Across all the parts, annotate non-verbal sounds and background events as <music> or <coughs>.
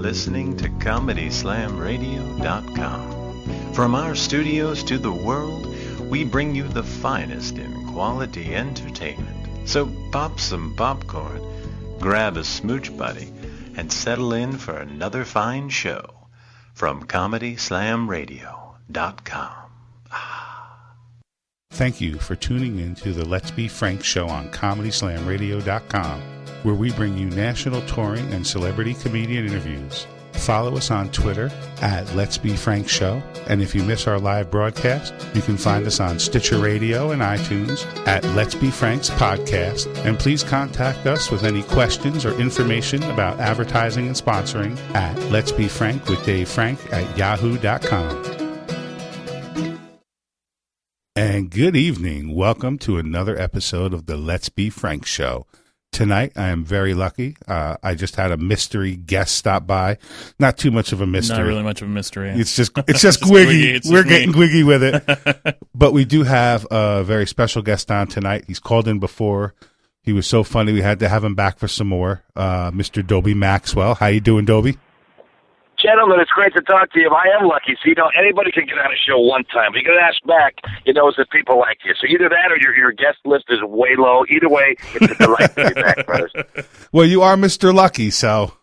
listening to ComedySlamRadio.com. From our studios to the world, we bring you the finest in quality entertainment. So pop some popcorn, grab a smooch buddy, and settle in for another fine show from ComedySlamRadio.com. Thank you for tuning in to the Let's Be Frank show on ComedySlamRadio.com, where we bring you national touring and celebrity comedian interviews. Follow us on Twitter at Let's Be Frank Show, and if you miss our live broadcast, you can find us on Stitcher Radio and iTunes at Let's Be Frank's podcast. And please contact us with any questions or information about advertising and sponsoring at Let's Be Frank with Dave Frank at yahoo.com. And good evening. Welcome to another episode of the Let's Be Frank show. Tonight, I am very lucky. Uh, I just had a mystery guest stop by. Not too much of a mystery. Not really much of a mystery. It's just <laughs> it's just It's Gwiggy. It's We're just getting. Gwiggy with it. <laughs> but we do have a very special guest on tonight. He's called in before. He was so funny we had to have him back for some more. Uh, Mr. Dobie Maxwell. How you doing, Dobie? Gentlemen, it's great to talk to you. I am lucky. So, you know, anybody can get on a show one time. But you got to ask back, you know, is that people like you. So either that or your, your guest list is way low. Either way, it's a delight to be back, brothers. <laughs> Well, you are Mr. Lucky, so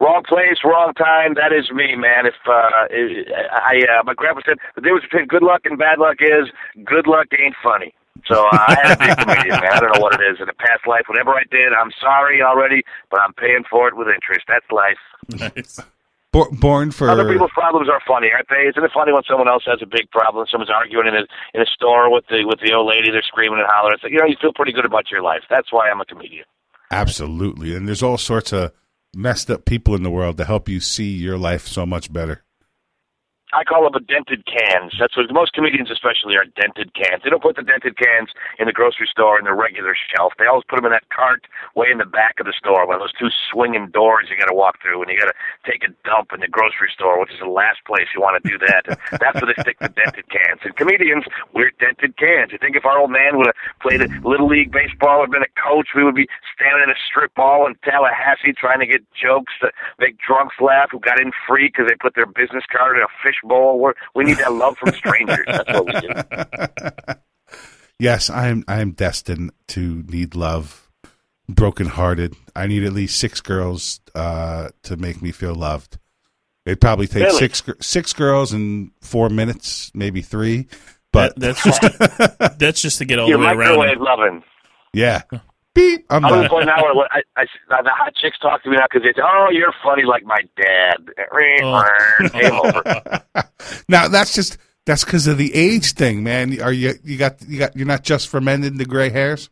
Wrong place, wrong time. That is me, man. If uh, I, uh, my grandpa said the difference between good luck and bad luck is good luck ain't funny. So uh, I had to be a comedian, man. I don't know what it is in a past life. Whatever I did, I'm sorry already, but I'm paying for it with interest. That's life. nice. Bo- born for Other people's problems are funny, aren't they? Isn't it funny when someone else has a big problem? Someone's arguing in a in a store with the with the old lady. They're screaming and hollering. It's like, you know, you feel pretty good about your life. That's why I'm a comedian. absolutely, and there's all sorts of messed up people in the world to help you see your life so much better. I call them dented cans. That's what most comedians, especially, are dented cans. They don't put the dented cans in the grocery store in the regular shelf. They always put them in that cart way in the back of the store, one of those two swinging doors you got to walk through, and you got to take a dump in the grocery store, which is the last place you want to do that. And <laughs> that's where they stick the dented cans. And comedians, we're dented cans. You think if our old man would have played little league baseball or been a coach, we would be standing in a strip mall in Tallahassee trying to get jokes to make drunks laugh who got in free because they put their business card in a fish bowl. We're, we need that love from strangers. That's what we do. <laughs> Yes, I am. I am destined to need love, brokenhearted. I need at least six girls uh, to make me feel loved. It'd probably take Really? six six girls in four minutes, maybe three. But That- that's <laughs> just to, that's just to get all Your the way around. loving. yeah, beep. I'm I'm to done. point now where I, I, the hot chicks talk to me now because they say, "Oh, you're funny like my dad." Oh. <laughs> Game over. <laughs> Now that's just that's because of the age thing, man. Are you you got you got you're not just fermenting the gray hairs?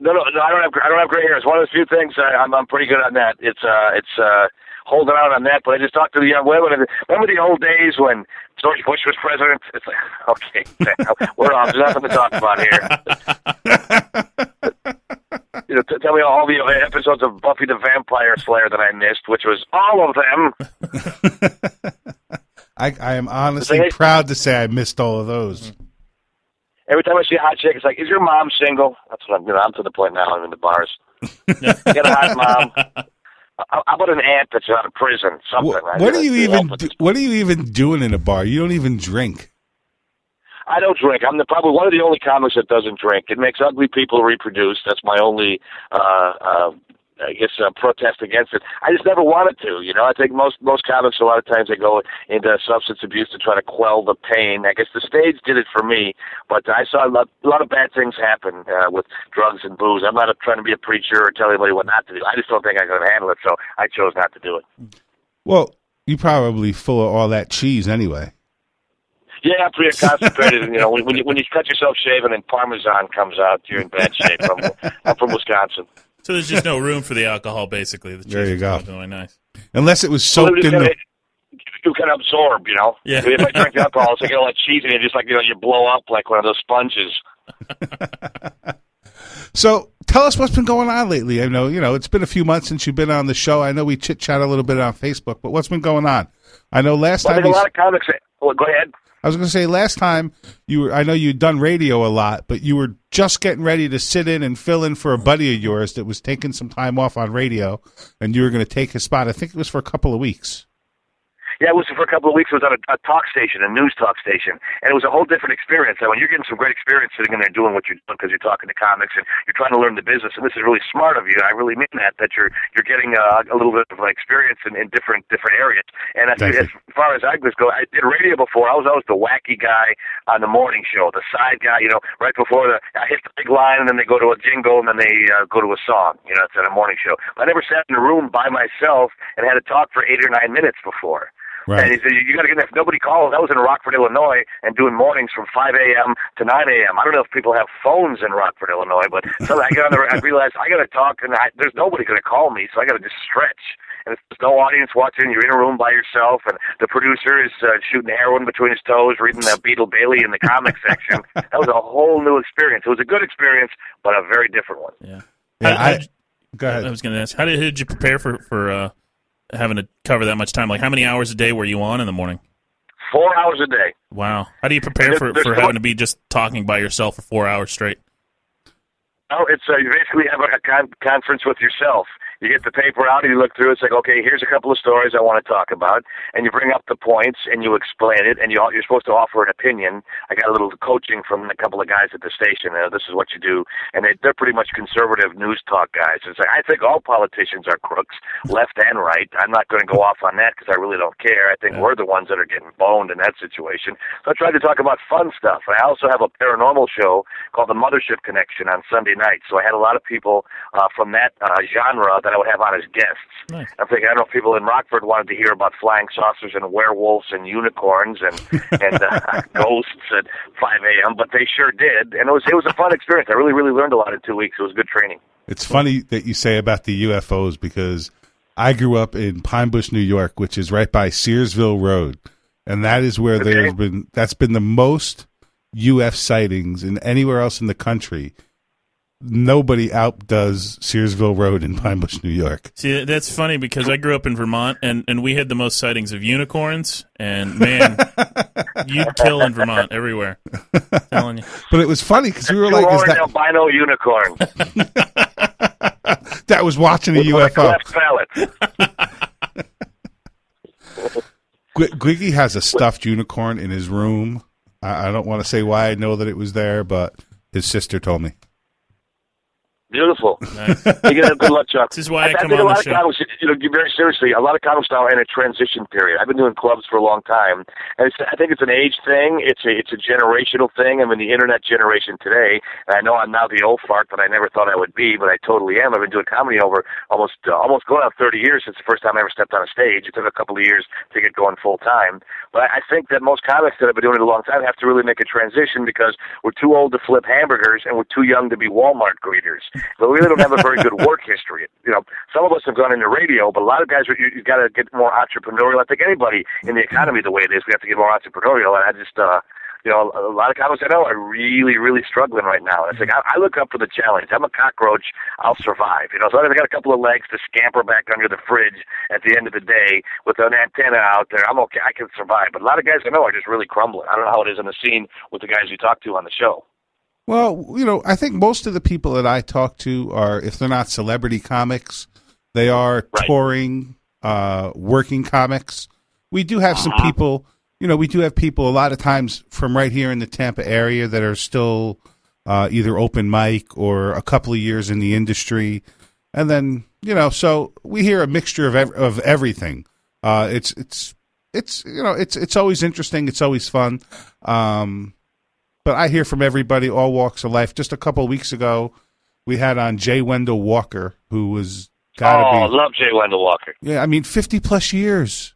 No, no, no. I don't have. I don't have gray hair. It's one of those few things. I, I'm, I'm pretty good on that. It's, uh, it's uh, holding out on that. But I just talked to the young women. Remember the old days when George Bush was president? It's like, okay, we're off. There's nothing to talk about here. <laughs> you know, t- tell me all the episodes of Buffy the Vampire Slayer that I missed, which was all of them. <laughs> I, I am honestly Say- proud to say I missed all of those. Mm-hmm. Every time I see a hot chick, it's like, "Is your mom single?" That's what I'm. You know, I'm to the point now. I'm in the bars. <laughs> Get a hot mom. How about an aunt that's out of prison? Something. What, what are you even do. What are you even doing in a bar? You don't even drink. I don't drink. I'm the, probably one of the only comics that doesn't drink. It makes ugly people reproduce. That's my only, uh, uh, I guess, uh, protest against it. I just never wanted to. You know, I think most most comics a lot of times they go into substance abuse to try to quell the pain. I guess the stage did it for me, but I saw a lot, a lot of bad things happen uh, with drugs and booze. I'm not trying to be a preacher or tell anybody what not to do. I just don't think I could handle it, so I chose not to do it. Well, you probably full of all that cheese anyway. Yeah, after you're and you know when, when you when you cut yourself shaving and Parmesan comes out, you're in bad shape. I'm, I'm from Wisconsin. So there's just no room for the alcohol, basically. The There you go. Really nice. Unless it was So soaked in the. you can absorb, you know. Yeah. If I drink alcohol, it's like all that cheese, in you just like you know you blow up like one of those sponges. <laughs> So tell us what's been going on lately. I know you know it's been a few months since you've been on the show. I know we chit chat a little bit on Facebook, but what's been going on? I know last Well, time think you, a lot of comics. Say, well, go ahead. I was going to say last time you were. I know you'd done radio a lot, but you were just getting ready to sit in and fill in for a buddy of yours that was taking some time off on radio, and you were going to take his spot. I think it was for a couple of weeks. Yeah, it was for a couple of weeks. It was on a, a talk station, a news talk station, and it was a whole different experience. I mean, you're getting some great experience sitting in there doing what you're doing because you're talking to comics and you're trying to learn the business. And this is really smart of you. I really mean that. That you're you're getting uh, a little bit of experience in, in different different areas. And as, as far as I was go, I did radio before. I was always the wacky guy on the morning show, the side guy. You know, right before the I hit the big line, and then they go to a jingle, and then they uh, go to a song. You know, it's at a morning show. But I never sat in a room by myself and had to talk for eight or nine minutes before. Right. And he said, you got to get there. If nobody calls, I was in Rockford, Illinois, and doing mornings from 5 a.m. to 9 a.m. I don't know if people have phones in Rockford, Illinois, but so I got on the, I realized I got to talk, and I, there's nobody going to call me, so I got to just stretch. And if there's no audience watching, you're in a room by yourself, and the producer is uh, shooting heroin between his toes, reading the Beetle Bailey in the comic <laughs> section. That was a whole new experience. It was a good experience, but a very different one. Yeah. Yeah, How- I, how'd- go ahead. I was going to ask, how did, did you prepare for for uh, having to cover that much time? Like, how many hours a day were you on in the morning? Four hours a day. Wow. How do you prepare for for having to be just talking by yourself for four hours straight? Oh, it's uh, you basically have a, con- conference with yourself. You get the paper out and you look through. It's like, okay, here's a couple of stories I want to talk about, and you bring up the points and you explain it, and you you're supposed to offer an opinion. I got a little coaching from a couple of guys at the station. Uh, this is what you do, and they, they're pretty much conservative news talk guys. It's like I think all politicians are crooks, left and right. I'm not going to go off on that because I really don't care. I think Yeah. we're the ones that are getting boned in that situation. So I tried to talk about fun stuff. I also have a paranormal show called the Mothership Connection on Sunday night. So I had a lot of people uh, from that uh, genre that I would have on as guests. Nice. I'm thinking I don't know if people in Rockford wanted to hear about flying saucers and werewolves and unicorns and <laughs> and uh, <laughs> ghosts at 5 a.m., but they sure did, and it was it was a fun experience. I really really learned a lot in two weeks. It was good training. It's funny that you say about the UFOs because I grew up in Pine Bush, New York, which is right by Searsville Road, and that is where Okay. there's been that's been the most UF sightings in anywhere else in the country. Nobody outdoes Searsville Road in Pine Bush, New York. See, that's funny because I grew up in Vermont, and, and we had the most sightings of unicorns. And man, <laughs> you'd kill in Vermont everywhere. <laughs> telling you. But it was funny because we were like, "Is horned that albino unicorn <laughs> that was watching a UFO?" cleft palate. Gwi- Gwiggy has a stuffed unicorn in his room. I, I don't want to say why I know that it was there, but his sister told me. Beautiful. Nice. You get a good luck, Chuck. This is why I come think on a lot the of show. comics, you know, very seriously, a lot of comics now are in a transition period. I've been doing clubs for a long time, and it's, I think it's an age thing. It's a it's a generational thing. I'm in the internet generation today, and I know I'm now the old fart that I never thought I would be, but I totally am. I've been doing comedy over almost uh, almost going on 30 years since the first time I ever stepped on a stage. It took a couple of years to get going full time, but I I think that most comics that have been doing it a long time have to really make a transition because we're too old to flip hamburgers and we're too young to be Walmart greeters. But we really don't have a very good work history. You know, some of us have gone into radio, but a lot of guys, are, you, you've got to get more entrepreneurial. I think anybody in the economy the way it is, we have to get more entrepreneurial. And I just, uh, you know, a lot of comics I know are really, really struggling right now. It's like I, I look up for the challenge. I'm a cockroach. I'll survive. You know, so I've got a couple of legs to scamper back under the fridge at the end of the day with an antenna out there. I'm okay. I can survive. But a lot of guys I know are just really crumbling. I don't know how it is in the scene with the guys you talk to on the show. Well, you know, I think most of the people that I talk to are, if they're not celebrity comics, they are Right. touring, uh, working comics. We do have some Uh-huh. people, you know, we do have people a lot of times from right here in the Tampa area that are still uh, either open mic or a couple of years in the industry, and then you know, so we hear a mixture of ev- of everything. Uh, it's it's it's you know, it's it's always interesting. It's always fun. Um, but I hear from everybody, all walks of life. Just a couple of weeks ago, we had on Jay Wendell Walker, who was got to be oh, I be love Jay Wendell Walker. yeah, I mean, fifty plus years,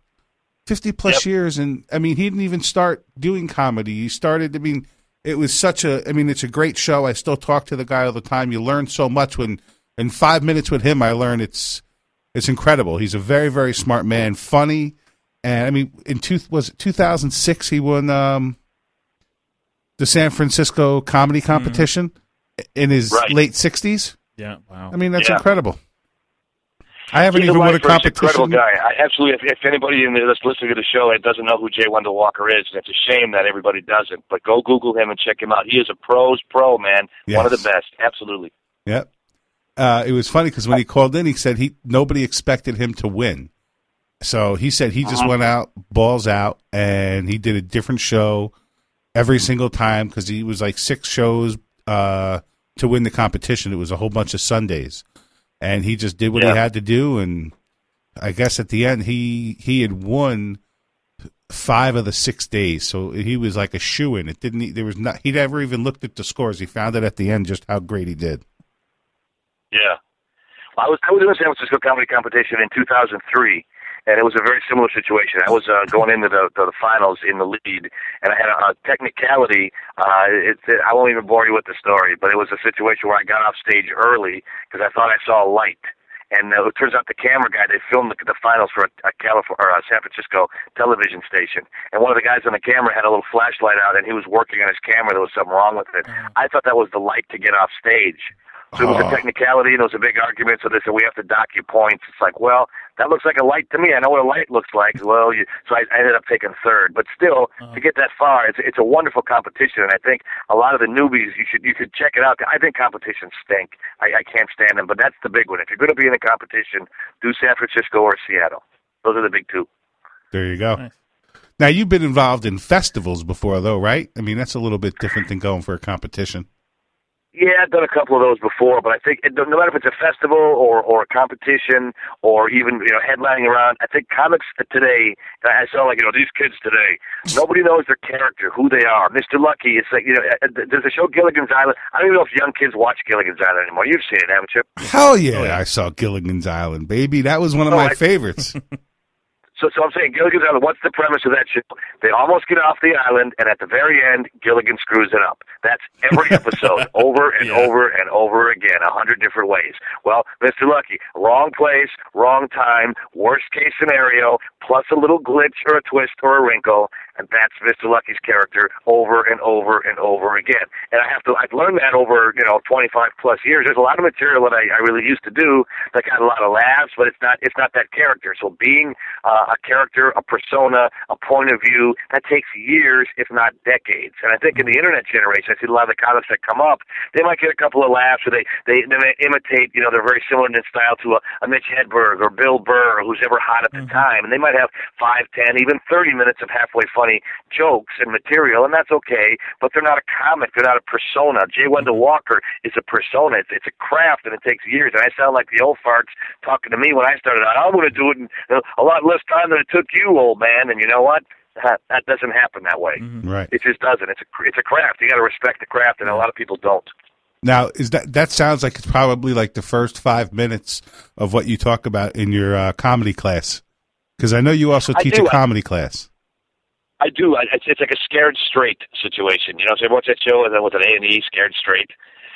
fifty plus years, and I mean, he didn't even start doing comedy. He started. I mean, it was such a. I mean, it's a great show. I still talk to the guy all the time. You learn so much when in five minutes with him. I learn it's it's incredible. He's a very very smart man, funny, and I mean, in two was two thousand six he won um, the San Francisco comedy competition in his Right. late sixties. Yeah, wow. I mean, that's Yeah. incredible. I haven't He's even won a lifer. He's an incredible guy. I, absolutely. If, if anybody in there that's listening to the show that doesn't know who Jay Wendell Walker is, it's a shame that everybody doesn't. But go Google him and check him out. He is a pros pro man, one of the best. Absolutely. Yep. Uh, it was funny because when he called in, he said he nobody expected him to win. So he said he just Uh-huh. went out, balls out, and he did a different show every single time because he was like six shows uh, to win the competition. It was a whole bunch of Sundays, and he just did what Yeah. he had to do. And I guess at the end, he he had won five of the six days, so he was like a shoe in. It didn't. There was not. He never even looked at the scores. He found it at the end just how great he did. Yeah. I was I was in the San Francisco comedy competition in 2003, and it was a very similar situation. I was uh, going into the, the the finals in the lead, and I had a, a technicality. Uh, it, it, I won't even bore you with the story, but it was a situation where I got off stage early because I thought I saw a light. And uh, it turns out the camera guy they filmed the, the finals for a, a California or a San Francisco television station, and one of the guys on the camera had a little flashlight out, and he was working on his camera. There was something wrong with it. I thought that was the light to get off stage. So it was a Oh. technicality, and it was a big argument. So they said we have to dock your points. It's like, well, that looks like a light to me. I know what a light looks like. <laughs> Well, you, so I, I ended up taking third. But still, uh-huh. to get that far, it's it's a wonderful competition, and I think a lot of the newbies you should you should check it out. I think competitions stink. I, I can't stand them, but that's the big one. If you're going to be in a competition, do San Francisco or Seattle. Those are the big two. There you go. Nice. Now you've been involved in festivals before, though, right? I mean, that's a little bit different than going for a competition. Yeah, I've done a couple of those before, but I think it, no matter if it's a festival or or a competition or even you know headlining around, I think comics today. I sound like you know these kids today. <laughs> Nobody knows their character, who they are. Mr. Lucky, it's like you know. uh, There's a show Gilligan's Island. I don't even know if young kids watch Gilligan's Island anymore. You've seen it, haven't you? Hell yeah, Oh, yeah. I saw Gilligan's Island, baby. That was one of Oh, my I- favorites. <laughs> So, so I'm saying Gilligan's Island. What's the premise of that show? They almost get off the island, and at the very end, Gilligan screws it up. That's every <laughs> episode, over and Yeah. over and over again, a hundred different ways. Well, Mr. Lucky, wrong place, wrong time, worst case scenario, plus a little glitch or a twist or a wrinkle, and that's Mr. Lucky's character over and over and over again. And I have to, I've learned that over, you know, 25 plus years. There's a lot of material that I, I really used to do that got a lot of laughs, but it's not, it's not that character. So being uh, a character, a persona, a point of view, that takes years, if not decades. And I think in the internet generation, I see a lot of the comics that come up, they might get a couple of laughs, or they, they, they may imitate, you know, they're very similar in style to a, a Mitch Hedberg or Bill Burr, or who's ever hot at the time. And they might have five, ten, even 30 minutes of halfway funny jokes and material, and that's okay, but they're not a comic. They're not a persona. Jay Wendell Walker is a persona. It's, it's a craft, and it takes years. And I sound like the old farts talking to me when I started out. I'm going to do it in a lot less time than it took you, old man. And you know what? That, that doesn't happen that way. right. It just doesn't. It's a it's a craft. You got to respect the craft, and a lot of people don't. Now, is that that sounds like it's probably like the first five minutes of what you talk about in your uh, comedy class? Because I know you also teach a comedy class. I do. I, it's, it's like a scared straight situation. You know, so I watch that show and then with an A and E, scared straight.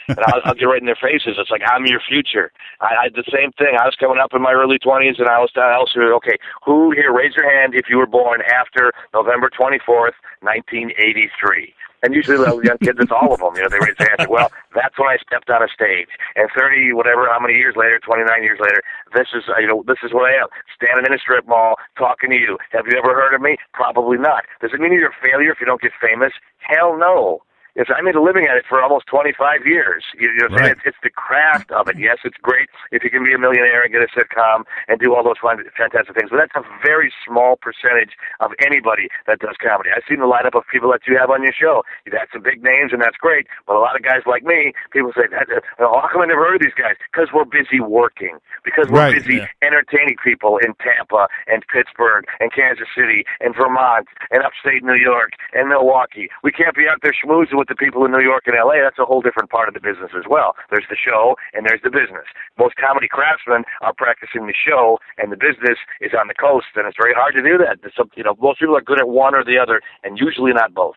And I'll, I'll get right in their faces. It's like I'm your future. I, I the same thing. I was coming up in my early twenties, and I was I was okay. Who here? Raise your hand if you were born after November twenty fourth, nineteen eighty three. And usually the young kids, it's all of them. You know, they raise their hand. Well, that's when I stepped on a stage. And thirty, whatever, how many years later, twenty nine years later, this is uh, you know this is what I am. Standing in a strip mall, talking to you. Have you ever heard of me? Probably not. Does it mean you're a failure if you don't get famous? Hell no. Yes, I made a living at it for almost 25 years. You, you know, what I'm saying? Right. it's, it's the craft of it. Yes, it's great if you can be a millionaire and get a sitcom and do all those fun, fantastic things, but that's a very small percentage of anybody that does comedy. I've seen the lineup of people that you have on your show. You've had some big names, and that's great, but a lot of guys like me, people say, "That- uh, oh, how come I never heard of these guys? Because we're busy working, because we're Right, busy yeah. entertaining people in Tampa and Pittsburgh and Kansas City and Vermont and upstate New York and Milwaukee. We can't be out there schmoozing with the people in New York and LA. That's a whole different part of the business as well. There's the show and there's the business. Most comedy craftsmen are practicing the show and the business is on the coast and it's very hard to do that. Some, you know, most people are good at one or the other and usually not both.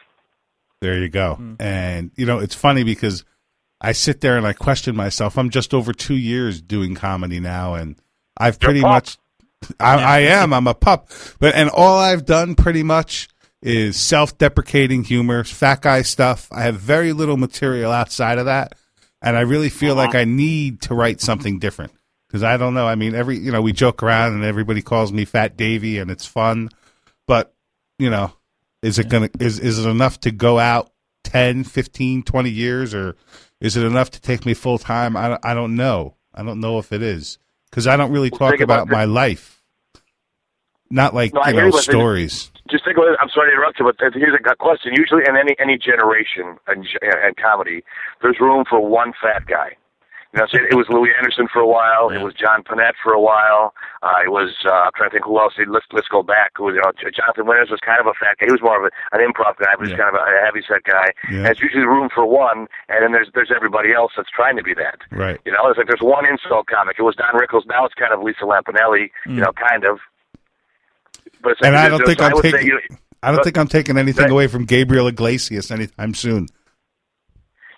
There you go. Hmm. And you know, it's funny because I sit there and I question myself. I'm just over two years doing comedy now, and I've You're pretty much. I, I <laughs> am. I'm a pup, but and all I've done pretty much is self-deprecating humor, fat guy stuff. I have very little material outside of that, and I really feel like I need to write something different because I don't know. I mean, every you know we joke around and everybody calls me Fat Davy and it's fun, but you know, is it gonna is is it enough to go out 10, 15, 20 years, or is it enough to take me full time? I I don't know. I don't know if it is because I don't really talk about about my life, not like No, you know stories. Just think about it. I'm sorry to interrupt you, but here's a question. Usually, in any any generation in, in comedy, there's room for one fat guy. You know, it was Louie Anderson for a while. It was John Pinette for a while. Uh, it was uh, I'm trying to think who else. Let's let's go back. Who you know, Jonathan Winters was kind of a fat guy. He was more of a, an improv guy, but he's kind of a heavy set guy. Yeah. And it's usually room for one, and then there's there's everybody else that's trying to be that. Right. You know, it's like there's one insult comic. It was Don Rickles. Now it's kind of Lisa Lampanelli. You know, kind of. But And I don't think I'm taking. I don't think I'm taking anything away from Gabriel Iglesias anytime soon.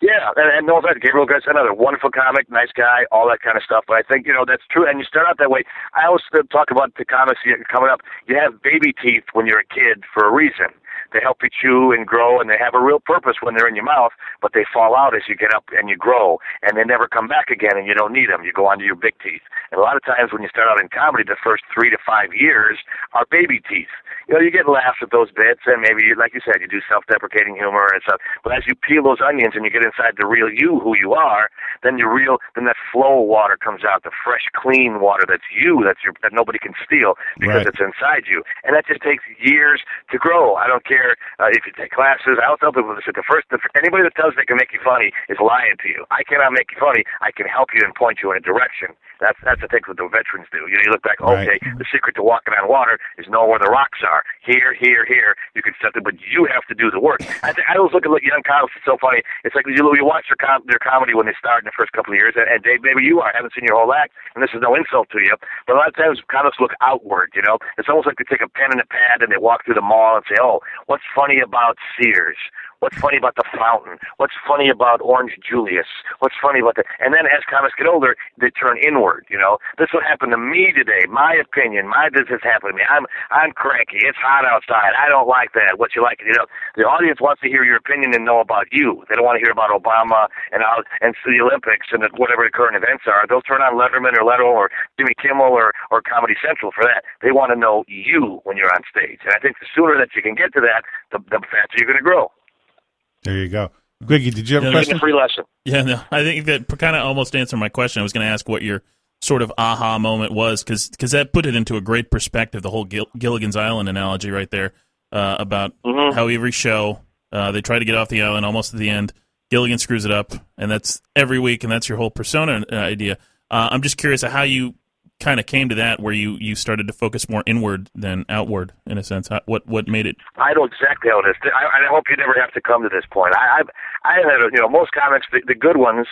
Yeah, and, and no offense, Gabriel Garcia, another wonderful comic, nice guy, all that kind of stuff. But I think you know that's true, and you start out that way. I always talk about the comics coming up. You have baby teeth when you're a kid for a reason. They help you chew and grow, and they have a real purpose when they're in your mouth. But they fall out as you get up and you grow, and they never come back again, and you don't need them. You go on to your big teeth. And a lot of times when you start out in comedy, the first three to five years are baby teeth. You know, you get laughs at those bits, and maybe, you, like you said, you do self-deprecating humor and stuff. But as you peel those onions and you get inside the real you, who you are, then your real, then that flow of water comes out, the fresh, clean water that's you, that's your, that nobody can steal because Right. it's inside you, and that just takes years to grow. I don't care uh, if you take classes. I don't tell people this. The first, the, anybody that tells they can make you funny is lying to you. I cannot make you funny. I can help you and point you in a direction. That's that's the thing what the veterans do. You know, you look back. Right. Okay, the secret to walking on water is know where the rocks are. Here, here, here. You can step it, but you have to do the work. I, think, I always look at like, young comics. It's so funny. It's like you, you watch their, com- their comedy when they start in the first couple of years, and, and Dave, maybe you are. I haven't seen your whole act, and this is no insult to you, but a lot of times comics look outward. You know, it's almost like they take a pen and a pad and they walk through the mall and say, "Oh, what's funny about Sears?" What's funny about the fountain? What's funny about Orange Julius? What's funny about the? And then as comics get older, they turn inward. You know, this is what happened to me today. My opinion. My this has happened to me. I'm I'm cranky. It's hot outside. I don't like that. What you like? You know, the audience wants to hear your opinion and know about you. They don't want to hear about Obama and how and the Olympics and whatever the current events are. They'll turn on Letterman or Leno or Jimmy Kimmel or or Comedy Central for that. They want to know you when you're on stage. And I think the sooner that you can get to that, the, the faster you're going to grow. There you go. Gwiggy, did you have a question? A free lesson. Yeah, no, I think that kind of almost answered my question. I was going to ask what your sort of aha moment was because that put it into a great perspective. The whole Gil- Gilligan's Island analogy right there uh, about Mhm. how every show uh, they try to get off the island almost at the end. Gilligan screws it up, and that's every week, and that's your whole persona uh, idea. Uh, I'm just curious how you kind of came to that, where you, you started to focus more inward than outward, in a sense. How, what what made it? I know exactly how it is. I, I hope you never have to come to this point. I, I've I had you know most comics the, the good ones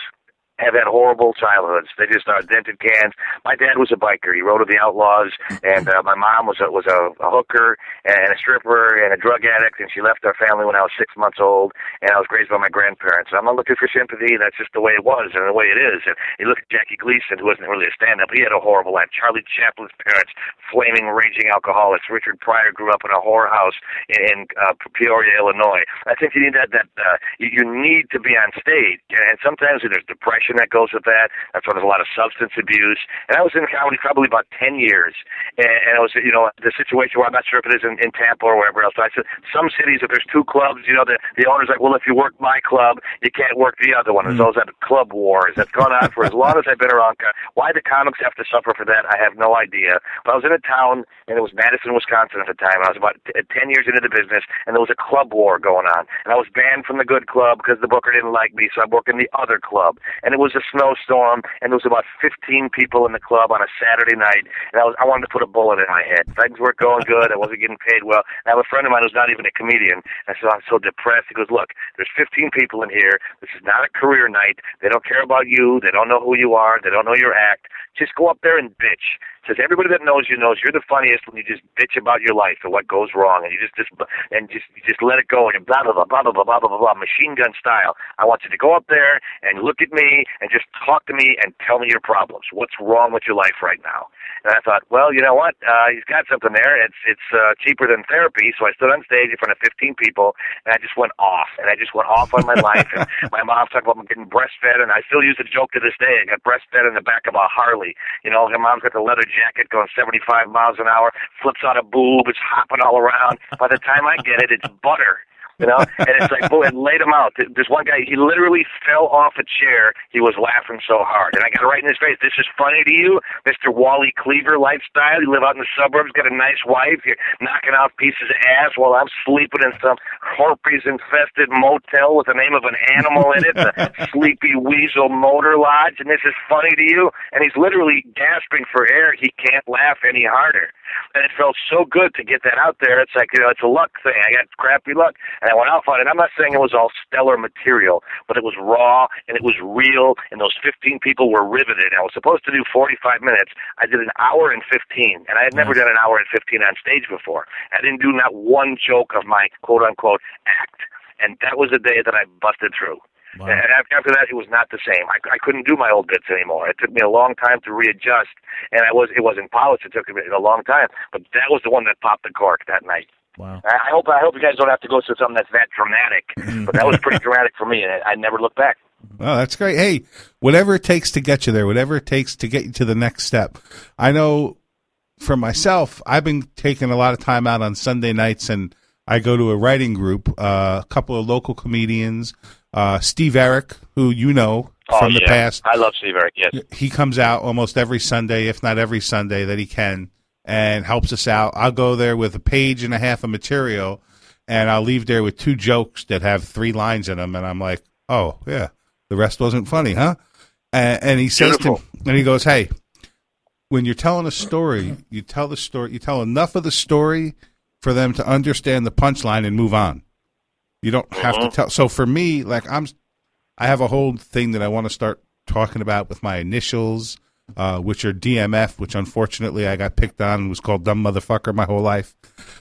have had horrible childhoods. They just are dented cans. My dad was a biker. He rode with the Outlaws, and uh, my mom was a, was a, a hooker and a stripper and a drug addict, and she left our family when I was six months old, and I was raised by my grandparents. I'm not looking for sympathy. That's just the way it was and the way it is. And you look at Jackie Gleason, who wasn't really a stand-up. He had a horrible life. Charlie Chaplin's parents, flaming, raging alcoholics. Richard Pryor grew up in a whorehouse in, in uh, Peoria, Illinois. I think you need that. That uh, you, you need to be on stage, and sometimes there's depression that goes with that. That's why there's a lot of substance abuse. And I was in comedy probably about ten years, and, and it was you know the situation where I'm not sure if it is in, in Tampa or wherever else. So I said some cities if there's two clubs, you know the the owner's like, well if you work my club, you can't work the other one. There's hmm. those that club wars that's gone on for as long as I've been around. <laughs> Why the comics have to suffer for that, I have no idea. But I was in a town, and it was Madison, Wisconsin at the time. I was about t- ten years into the business, and there was a club war going on, and I was banned from the good club because the booker didn't like me, so I worked in the other club, and it was a snowstorm, and there was about 15 people in the club on a Saturday night, and I was I wanted to put a bullet in my head. Things weren't going good. I wasn't getting paid well. And I have a friend of mine who's not even a comedian. I said I'm so depressed. He goes, look, there's 15 people in here. This is not a career night. They don't care about you. They don't know who you are. They don't know your act. Just go up there and bitch. Says everybody that knows you knows you're the funniest when you just bitch about your life and what goes wrong, and you just just and just you just let it go and blah blah blah blah blah blah blah blah blah machine gun style. I want you to go up there and look at me and just talk to me and tell me your problems. What's wrong with your life right now? And I thought, well, you know what? Uh, he's got something there. It's it's uh, cheaper than therapy. So I stood on stage in front of 15 people, and I just went off, and I just went off on my <laughs> life. And my mom talked about getting breastfed, and I still use the joke to this day. I got breastfed in the back of a Harley. You know, my mom's got the leather jacket going 75 miles an hour, flips out a boob, it's hopping all around. By the time I get it, it's butter you know. and it's like, boy, it laid him out. This one guy, he literally fell off a chair. He was laughing so hard, and I got it right in his face. This is funny to you, Mister Wally Cleaver lifestyle. You live out in the suburbs, got a nice wife. You're knocking out pieces of ass while I'm sleeping in some herpes infested motel with the name of an animal in it, the <laughs> Sleepy Weasel Motor Lodge, and this is funny to you. And he's literally gasping for air. He can't laugh any harder and it felt so good to get that out there. It's like you know, it's a luck thing. I got crappy luck, and I went out on it. I'm not saying it was all stellar material, but it was raw and it was real, and those 15 people were riveted. I was supposed to do 45 minutes. I did an hour and 15, and I had never done an hour and 15 on stage before. I didn't do not one joke of my quote unquote act, and that was the day that I busted through. Wow. And after that, it was not the same. I, I couldn't do my old bits anymore. It took me a long time to readjust, and I was it wasn't polished. It took me a long time, but that was the one that popped the cork that night. Wow. I hope I hope you guys don't have to go through something that's that dramatic, <laughs> but that was pretty dramatic for me, and I, I never looked back. Oh, that's great. Hey, whatever it takes to get you there, whatever it takes to get you to the next step. I know for myself, I've been taking a lot of time out on Sunday nights, and I go to a writing group, uh, a couple of local comedians, uh, Steve Eric, who you know oh, from yeah. the past. I love Steve Eric. Yes, he comes out almost every Sunday, if not every Sunday that he can, and helps us out. I'll go there with a page and a half of material, and I'll leave there with two jokes that have three lines in them, and I'm like, oh yeah, the rest wasn't funny, huh? And, and he says Beautiful. to, and he goes, hey, when you're telling a story, you tell the story, you tell enough of the story for them to understand the punchline and move on. You don't have Mm-hmm. to tell. So for me, like I'm, I have a whole thing that I want to start talking about with my initials, uh, which are DMF, which unfortunately I got picked on and was called dumb motherfucker my whole life.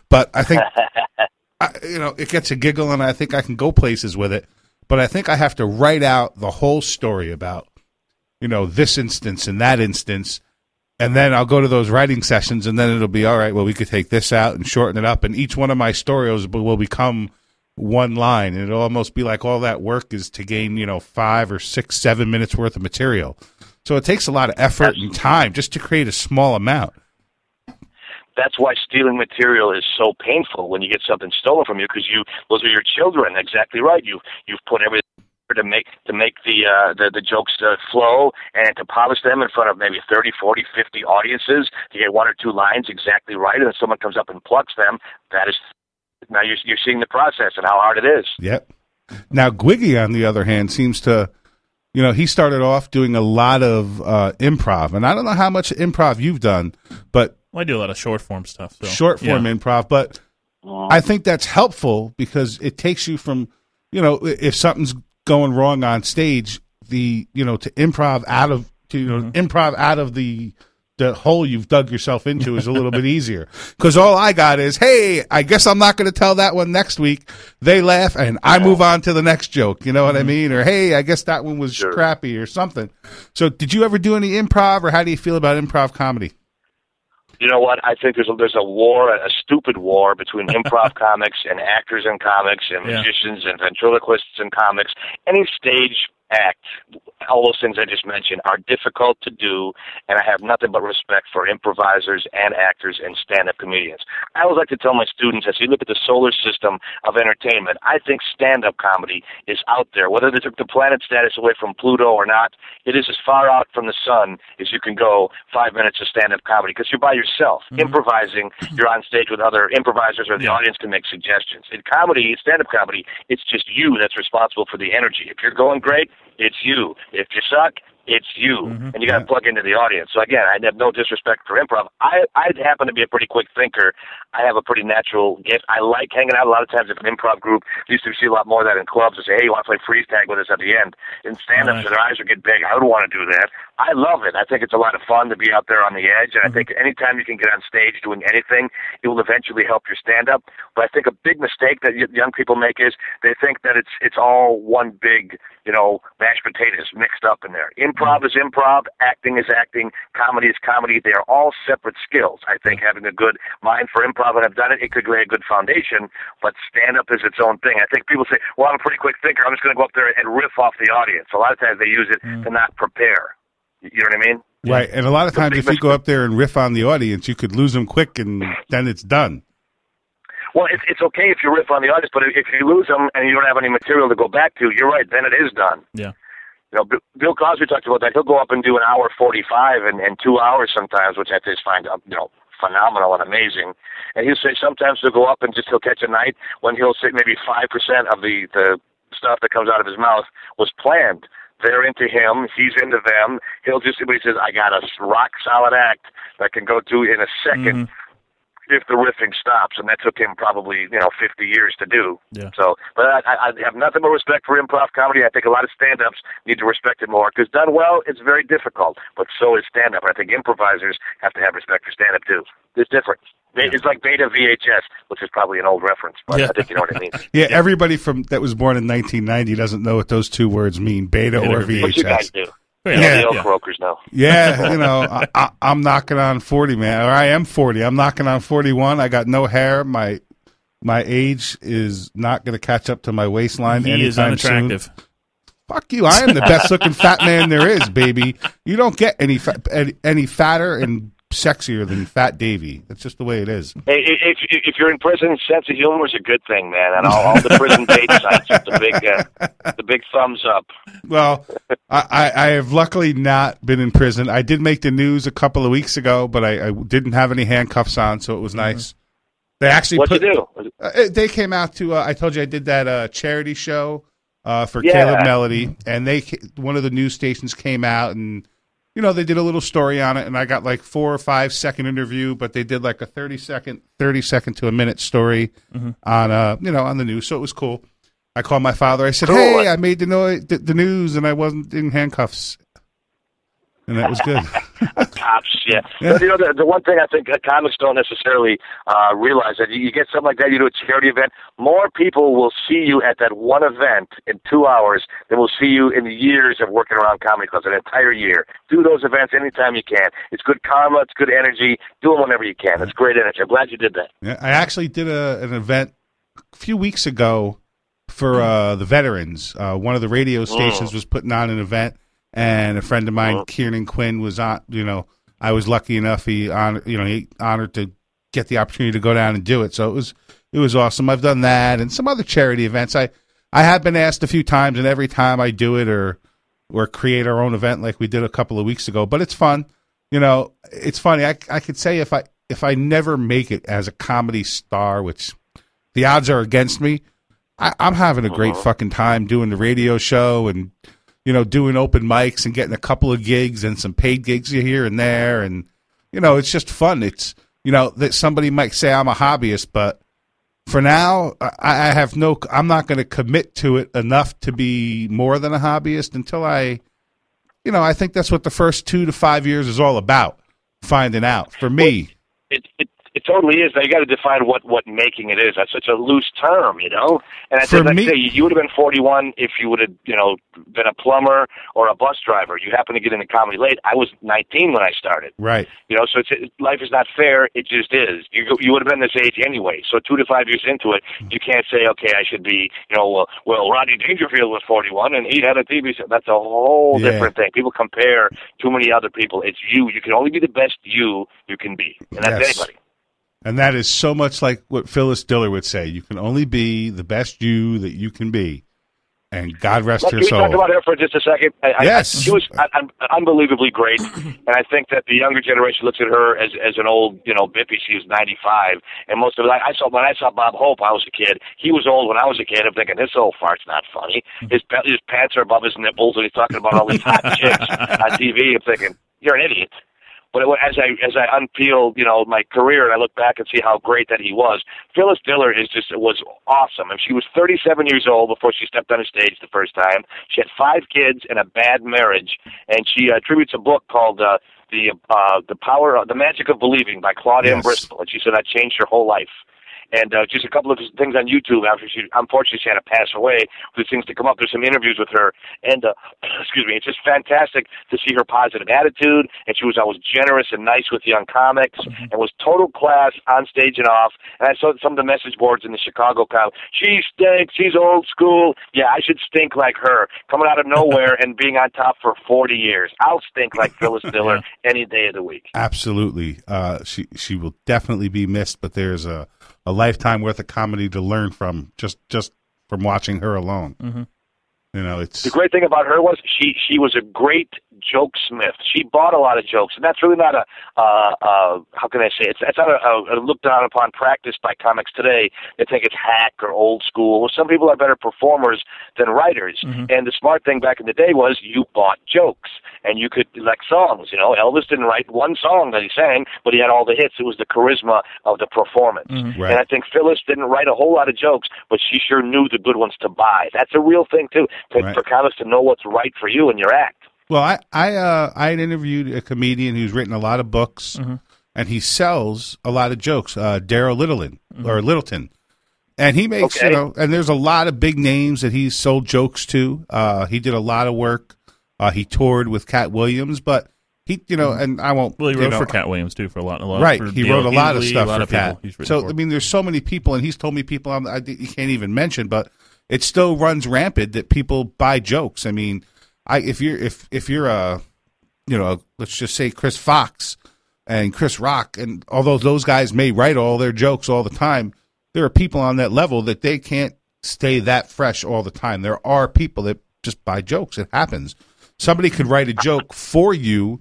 But I think, <laughs> I, you know, it gets a giggle and I think I can go places with it. But I think I have to write out the whole story about, you know, this instance and that instance. And then I'll go to those writing sessions and then it'll be all right. Well, we could take this out and shorten it up. And each one of my stories will become one line. And it'll almost be like all that work is to gain, you know, five or six, seven minutes worth of material. So it takes a lot of effort and time just to create a small amount. that's why stealing material is so painful when you get something stolen from you because you those are your children. Exactly right. You you've put everything to make to make the uh, the, the jokes uh, flow and to polish them in front of maybe 30, 40, 50 audiences to get one or two lines exactly right, and then someone comes up and plucks them. That is now you're you're seeing the process and how hard it is. Yep. Now Gwiggy, on the other hand, seems to, you know, he started off doing a lot of uh, improv, and I don't know how much improv you've done, but Well, I do a lot of short form stuff. So. short form yeah. improv. But I think that's helpful because it takes you from, you know, if something's going wrong on stage, the you know to improv out of to you know, improv out of the the hole you've dug yourself into is a little bit easier because all I got is, hey, I guess I'm not going to tell that one next week. They laugh and I move on to the next joke. You know what I mm-hmm. mean? Or hey, I guess that one was Sure. crappy or something. So, did you ever do any improv, or how do you feel about improv comedy? You know what? I think there's a, there's a war, a stupid war between <laughs> improv comics and actors in comics and Yeah. magicians and ventriloquists in comics. Any stage act, all those things I just mentioned are difficult to do, and I have nothing but respect for improvisers and actors and stand-up comedians. I always like to tell my students, as you look at the solar system of entertainment, I think stand-up comedy is out there. Whether they took the planet status away from Pluto or not, it is as far out from the sun as you can go five minutes of stand-up comedy because you're by yourself, mm-hmm. improvising. <clears throat> You're on stage with other improvisers, or the Yeah. audience can make suggestions. In comedy, stand-up comedy, it's just you that's responsible for the energy. If you're going great, it's you. If you suck, It's you, Mhm. and you got to plug into the audience. So again, I have no disrespect for improv. I I happen to be a pretty quick thinker. I have a pretty natural gift. I like hanging out. A lot of times, if an improv group used to see a lot more of that in clubs, and say, "Hey, you want to play freeze tag with us at the end?" In stand-ups, Right. their eyes would get big. I would want to do that. I love it. I think it's a lot of fun to be out there on the edge, and I think anytime you can get on stage doing anything, it will eventually help your stand-up. But I think a big mistake that young people make is they think that it's it's all one big, you know, mashed potatoes mixed up in there. Improv is improv, acting is acting, comedy is comedy. They are all separate skills. I think having a good mind for improv and I've done it, it could lay a good foundation. But stand-up is its own thing. I think people say, "Well, I'm a pretty quick thinker. I'm just going to go up there and riff off the audience." A lot of times they use it mm. to not prepare. You know what I mean? Right, and a lot of times, if you go up there and riff on the audience, you could lose them quick, and then it's done. Well, it's it's okay if you riff on the audience, but if you lose them and you don't have any material to go back to, you're right. Then it is done. Yeah. You know, Bill Cosby talked about that. He'll go up and do an hour forty-five and, and two hours sometimes, which I just find uh, you know phenomenal and amazing. And he'll say sometimes he'll go up and just he'll catch a night when he'll say maybe five percent of the the stuff that comes out of his mouth was planned. They're into him. He's into them. He'll just he says, "I got a rock solid act that can go to in a 2nd if the riffing stops." And that took him probably you know 50 years to do. Yeah. So, but I, I have nothing but respect for improv comedy. I think a lot of stand-ups need to respect it more because done well, it's very difficult. But so is stand-up. I think improvisers have to have respect for stand-up too. It's different. It's like beta VHS, which is probably an old reference, but Yeah. I think you know what I mean. <laughs> Yeah, everybody from that was born in 1990 doesn't know what those two words mean: beta, Beta or VHS. What you guys do? Yeah. You know, Yeah. the old Yeah. croakers know. Yeah, you know, I, I, I'm knocking on 40, man. Or I am 40. I'm knocking on 41. I got no hair. My my age is not going to catch up to my waistline He is anytime soon. unattractive. Fuck you! I am the best looking fat man there is, baby. You don't get any fa- any, any fatter and sexier than Fat Davy. That's just the way it is. Hey, if if you're in prison, sense of humor is a good thing, man. And all, all the prison <laughs> date sites, the big uh, the big thumbs up. Well, I, I, have luckily not been in prison. I did make the news a couple of weeks ago, but I, I didn't have any handcuffs on, so it was nice. They actually What'd put. you do? Uh, they came out to. Uh, I told you I did that uh, charity show uh, for Yeah. Caleb Melody, and they one of the news stations came out and you know they did a little story on it, and I got like four or five second interview, but they did like a thirty second, thirty second to a minute story on uh you know on the news, so it was cool. I called my father. I said, Cool. "Hey, I made the, no- the the news, and I wasn't in handcuffs." And that was good. <laughs> Cops, yeah. Yeah. But, you know, the, the one thing I think uh, comics don't necessarily uh, realize that you, you get something like that, you do a charity event, more people will see you at that one event in two hours than will see you in the years of working around comedy clubs, an entire year. Do those events anytime you can. It's good karma, it's good energy. Do them whenever you can. It's great energy. I'm glad you did that. Yeah, I actually did a, an event a few weeks ago for uh, the veterans. Uh, one of the radio stations was putting on an event, and a friend of mine, Kieran Quinn, was on. You know, I was lucky enough he on you know he honored to get the opportunity to go down and do it. So it was it was awesome. I've done that and some other charity events. I I have been asked a few times, and every time I do it or or create our own event like we did a couple of weeks ago. But it's fun. You know, it's funny. I I could say if I if I never make it as a comedy star, which the odds are against me, I, I'm having a great uh-huh. fucking time doing the radio show and you know doing open mics and getting a couple of gigs and some paid gigs here and there, and you know it's just fun. It's you know that somebody might say I'm a hobbyist, but for now I, I have no. I'm not going to commit to it enough to be more than a hobbyist until I, you know, I think that's what the first two to five years is all about. Finding out for me. It, it, it totally is. Now you got to define what what making it is. That's such a loose term, you know. And I said, like me- say, you would have been 41 if you would have, you know, been a plumber or a bus driver. You happen to get into comedy late. I was 19 when I started. Right. You know, so it's, it, life is not fair. It just is. You go- you would have been this age anyway. So two to five years into it, you can't say, okay, I should be. You know, well, well Rodney Dangerfield was 41 and he had a TV show. That's a whole Yeah. different thing. People compare too many other people. It's you. You can only be the best you you can be, and that's Yes. anybody. And that is so much like what Phyllis Diller would say. You can only be the best you that you can be. and God rest Look, her can we soul. talk about her for just a second? I, I- Yes. she was un- un- unbelievably great, <coughs> and I think that the younger generation looks at her as as an old, you know, bippy. She was ninety five, and most of it. I saw when I saw Bob Hope, I was a kid. He was old when I was a kid. I'm thinking this old fart's not funny. His his pants are above his nipples, and he's talking about all these hot <laughs> chicks on TV. I'm thinking you're an idiot. But it, as I as I unpeel, you know, my career and I look back and see how great that he was, Phyllis Diller is just was awesome. And she was 37 years old before she stepped on a stage the first time. She had five kids and a bad marriage, and she uh, attributes a book called uh, the uh, the power of the magic of believing by Claude M. Yes. Bristol, and she said that changed her whole life. And uh, just a couple of things on YouTube after she, unfortunately, she had to pass away. These things to come up. There's some interviews with her, and uh, <clears throat> excuse me, it's just fantastic to see her positive attitude. And she was always generous and nice with young comics, and was total class on stage and off. And I saw some of the message boards in the Chicago com. She stinks. She's old school. Yeah, I should stink like her, coming out of nowhere and being on top for 40 years. I'll stink like Phyllis <laughs> Diller any day of the week. Absolutely. Uh, she she will definitely be missed, but there's a, a lifetime worth of comedy to learn from just just from watching her alone. Mhm. You know, it's The great thing about her was she she was a great joke smith. She bought a lot of jokes, and that's really not a uh, uh, how can I say it's it's not a, a, looked down upon practice by comics today. They think it's hack or old school. Well, some people are better performers than writers. And the smart thing back in the day was you bought jokes, and you could like songs. You know, Elvis didn't write one song that he sang, but he had all the hits. It was the charisma of the performance. Right. And I think Phyllis didn't write a whole lot of jokes, but she sure knew the good ones to buy. That's a real thing too, to, Right. for comics to know what's right for you in your act. Well, I I uh, I had interviewed a comedian who's written a lot of books, and he sells a lot of jokes. Uh, Darryl Littleton or Littleton, and he makes Okay. you know, and there's a lot of big names that he's sold jokes to. Uh, he did a lot of work. Uh, he toured with Katt Williams, but he you know, and I won't. Well, he you wrote know, for Katt Williams too for a lot, a lot. Right, for he Dale wrote a lot of stuff lot for of Katt. he's So for. I mean, there's so many people, and he's told me people I'm, I, you can't even mention, but it still runs rampant that people buy jokes. I mean, I if you're if if you're a you know let's just say Chris Fox and Chris Rock, and although those guys may write all their jokes all the time, there are people on that level that they can't stay that fresh all the time. There are people that just buy jokes. It happens. Somebody could write a joke for you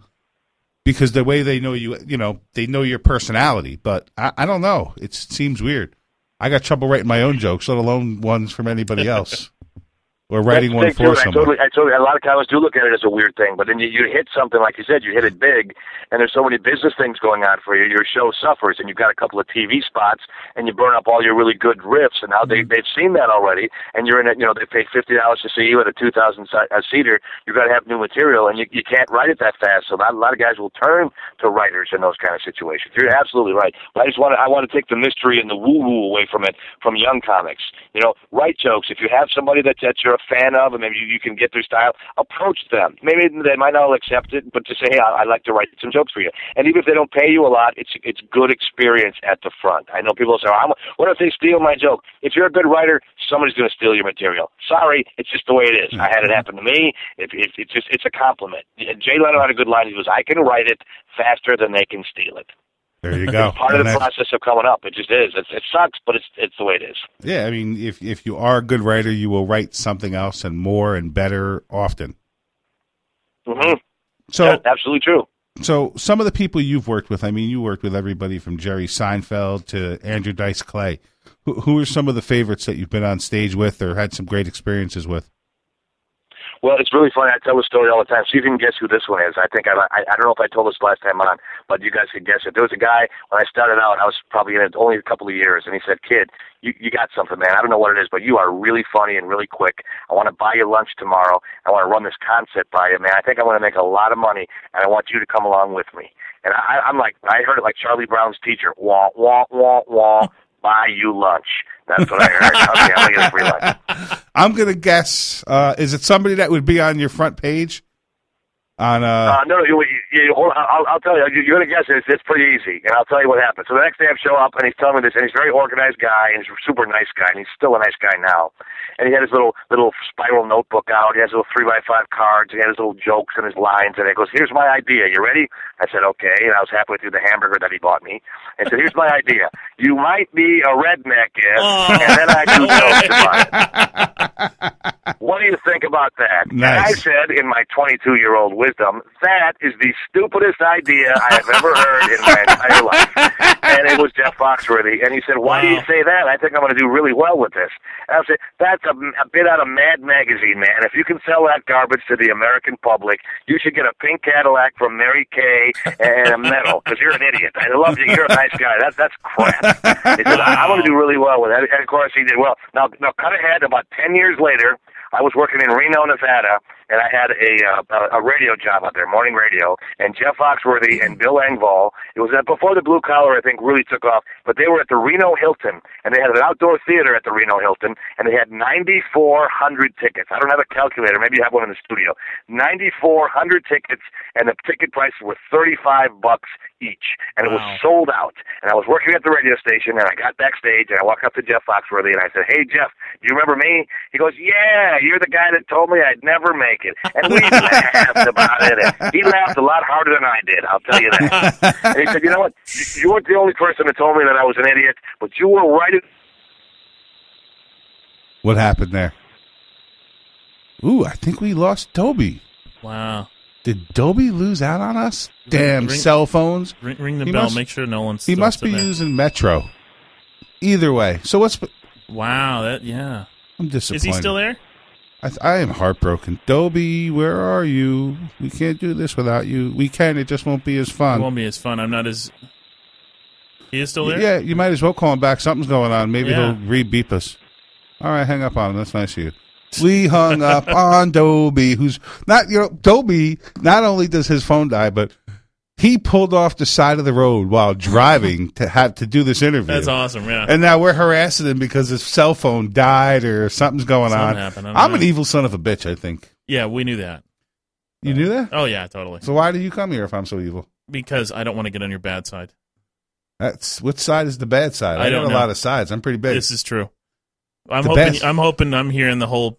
because the way they know you, you know, they know your personality. But I, I don't know. It seems weird. I got trouble writing my own jokes, let alone ones from anybody <laughs> else. Or writing one That's for too. I someone. totally, I totally, a lot of comics do look at it as a weird thing, but then you, you hit something like you said, you hit it big, and there's so many business things going on for you. Your show suffers, and you've got a couple of TV spots, and you burn up all your really good riffs. And now they they've seen that already, and you're in it. You know, they pay fifty dollars to see you at a two thousand a seater. You've got to have new material, and you you can't write it that fast. So not, a lot of guys will turn to writers in those kind of situations. You're absolutely right. But I just want to I want to take the mystery and the woo woo away from it from young comics. You know, write jokes. If you have somebody that that you're a fan of, and maybe you, you can get their style, approach them. Maybe they might not accept it, but just say, hey, I, I'd like to write some jokes for you. And even if they don't pay you a lot, it's it's good experience at the front. I know people say, I'm, what if they steal my joke? If you're a good writer, somebody's going to steal your material. Sorry, it's just the way it is. I had it happen to me. If if it's just it's a compliment. Jay Leno had a good line. He goes, I can write it faster than they can steal it. There you <laughs> go. Part of the process of coming up. It just is. It's, it sucks, but it's it's the way it is. Yeah, I mean, if if you are a good writer, you will write something else and more and better often. hmm So, absolutely true. so some of the people you've worked with, I mean, you worked with everybody from Jerry Seinfeld to Andrew Dice Clay. Who, who are some of the favorites that you've been on stage with or had some great experiences with? Well, it's really funny. I tell the story all the time. If you can guess who this one is. I think I, I I don't know if I told this last time on, but you guys could guess it. There was a guy when I started out. I was probably in it only a couple of years, and he said, "Kid, you you got something, man. I don't know what it is, but you are really funny and really quick. I want to buy you lunch tomorrow. I want to run this concept by you, man. I think I want to make a lot of money, and I want you to come along with me." And I, I'm like, I heard it like Charlie Brown's teacher. Wah wah wah wah. Buy you lunch. That's what I heard. okay, I'm gonna get a free lunch. <laughs> I'm gonna guess. Uh, is it somebody that would be on your front page? On uh, Uh, no, you, hold, I'll, I'll tell you. You're gonna guess it. It's, it's pretty easy, and I'll tell you what happened. So the next day I show up, and he's telling me this, and he's a very organized guy, and he's a super nice guy, and he's still a nice guy now. And he had his little little spiral notebook out. He has little three by five cards. He had his little jokes and his lines, and he goes, "Here's my idea. You ready?" I said, "Okay." And I was halfway through the hamburger that he bought me, and said, "Here's my <laughs> idea. You might be a redneck if, Oh. and then I do jokes about it." <laughs> What do you think about that? And I said, in my 22 year old wisdom, that is the stupidest idea I have ever heard in my entire life. And it was Jeff Foxworthy. And he said, Why do you say that? I think I'm going to do really well with this. And I said, That's a, a bit out of Mad Magazine, man. If you can sell that garbage to the American public, you should get a pink Cadillac from Mary Kay and a medal because you're an idiot. I love you. You're a nice guy. That's that's crap. He said, I, I'm going to do really well with that. And of course, he did well. Now, now, cut ahead about 10 years later. I was working in Reno, Nevada, and I had a uh, a radio job out there, morning radio. And Jeff Foxworthy and Bill Engvall. It was before the blue collar, I think, really took off. But they were at the Reno Hilton, and they had an outdoor theater at the Reno Hilton, and they had 9,400 tickets. I don't have a calculator. Maybe you have one in the studio. 9,400 tickets, and the ticket prices were 35 bucks each, and it was sold out. And I was working at the radio station, and I got backstage, and I walked up to Jeff Foxworthy, and I said, "Hey, Jeff, do you remember me?" He goes, "Yeah, you're the guy that told me I'd never make it." And we laughed about it. And he laughed a lot harder than I did. I'll tell you that. and he said, "You know what? You- You weren't the only person that told me that I was an idiot, but you were right." in- What happened there? Ooh, I think we lost Dobie. Wow. Did Dobie lose out on us? Damn ring- cell phones. Ring, ring the He bell. must- make sure no one's. He must be sitting there. using Metro. Either way. So what's Wow. That yeah. I'm disappointed. Is he still there? I, th- I am heartbroken. Dobie, where are you? We can't do this without you. We can. It just won't be as fun. It won't be as fun. I'm not as. He is still there. Yeah, you might as well call him back. Something's going on. Maybe Yeah. he'll re-beep us. All right, hang up on him. That's nice of you. We hung up on <laughs> Dobie, who's not, you know, Dobie, not only does his phone die, but he pulled off the side of the road while driving to have to do this interview. That's awesome. Yeah. And now we're harassing him because his cell phone died or something's going Something on. happened. I'm an evil son of a bitch, I think. yeah, we knew that. You knew that? Oh yeah, totally. So why do you come here if I'm so evil? Because I don't want to get on your bad side. That's which side is the bad side? I I, don't got a lot of sides. I'm pretty big. This is true. I'm The hoping. best. I'm hoping. I'm hearing the whole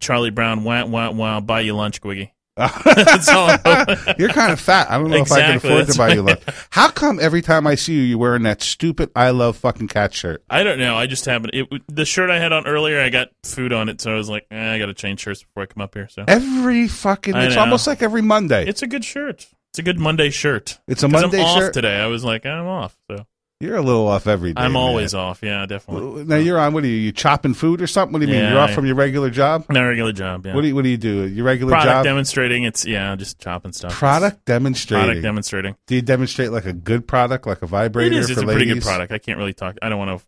Charlie Brown. Wow, wow, wow. Buy you lunch, Gwiggy. That's all <laughs> You're kind of fat. I don't know if I can Exactly, afford to buy you lunch. How come every time I see you, you're wearing that stupid "I love fucking cat" shirt? I don't know. I just haven't. It, the shirt I had on earlier, I got food on it, so I was like, eh, I got to change shirts before I come up here. So Every fucking. I It's know. almost like every Monday. it's a good shirt. It's a good Monday shirt. It's a Monday I'm off shirt. today. I was like, I'm off. So You're a little off every day. I'm man. always off. Yeah, definitely. Now you're on. What are you? You chopping food or something? What do you mean? Yeah, You're off I- from your regular job. No regular job. Yeah. What do you What do you do? Your regular job Product job. demonstrating. It's yeah, just chopping stuff. product demonstrating. Product demonstrating. do you demonstrate like a good product, like a vibrator It is. for It's a ladies? pretty good product. I can't really talk. I don't want to.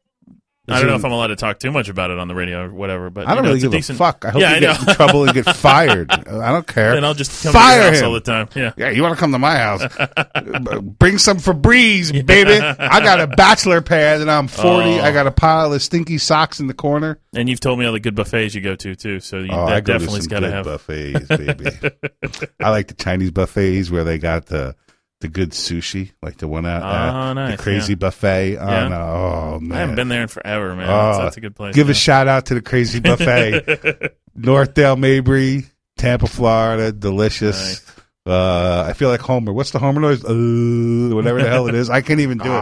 I don't know if I'm allowed to talk too much about it on the radio or whatever. But I don't you know, really it's give a a, decent, fuck. I hope yeah, you I get in trouble and get <laughs> fired. I don't care. and I'll just come Fire to your house him. all the time. Yeah. Yeah, you want to come to my house? <laughs> Bring some Febreze, baby. I got a <laughs> bachelor pad and I'm 40. Oh. I got a pile of stinky socks in the corner. And you've told me all the good buffets you go to too. So you, Oh, that go definitely's some got to have. buffets, baby. I like the Chinese buffets where they got the the good sushi, like the one out Oh, at nice, the Crazy yeah. Buffet. On, Yeah. oh man, I haven't been there in forever, man. Oh, that's, a good place. Give a shout out to the Crazy Buffet, <laughs> Northdale, Mabry, Tampa, Florida. Delicious. Nice. Uh, I feel like Homer. What's the Homer noise? Uh, whatever the hell it is. I can't even do it.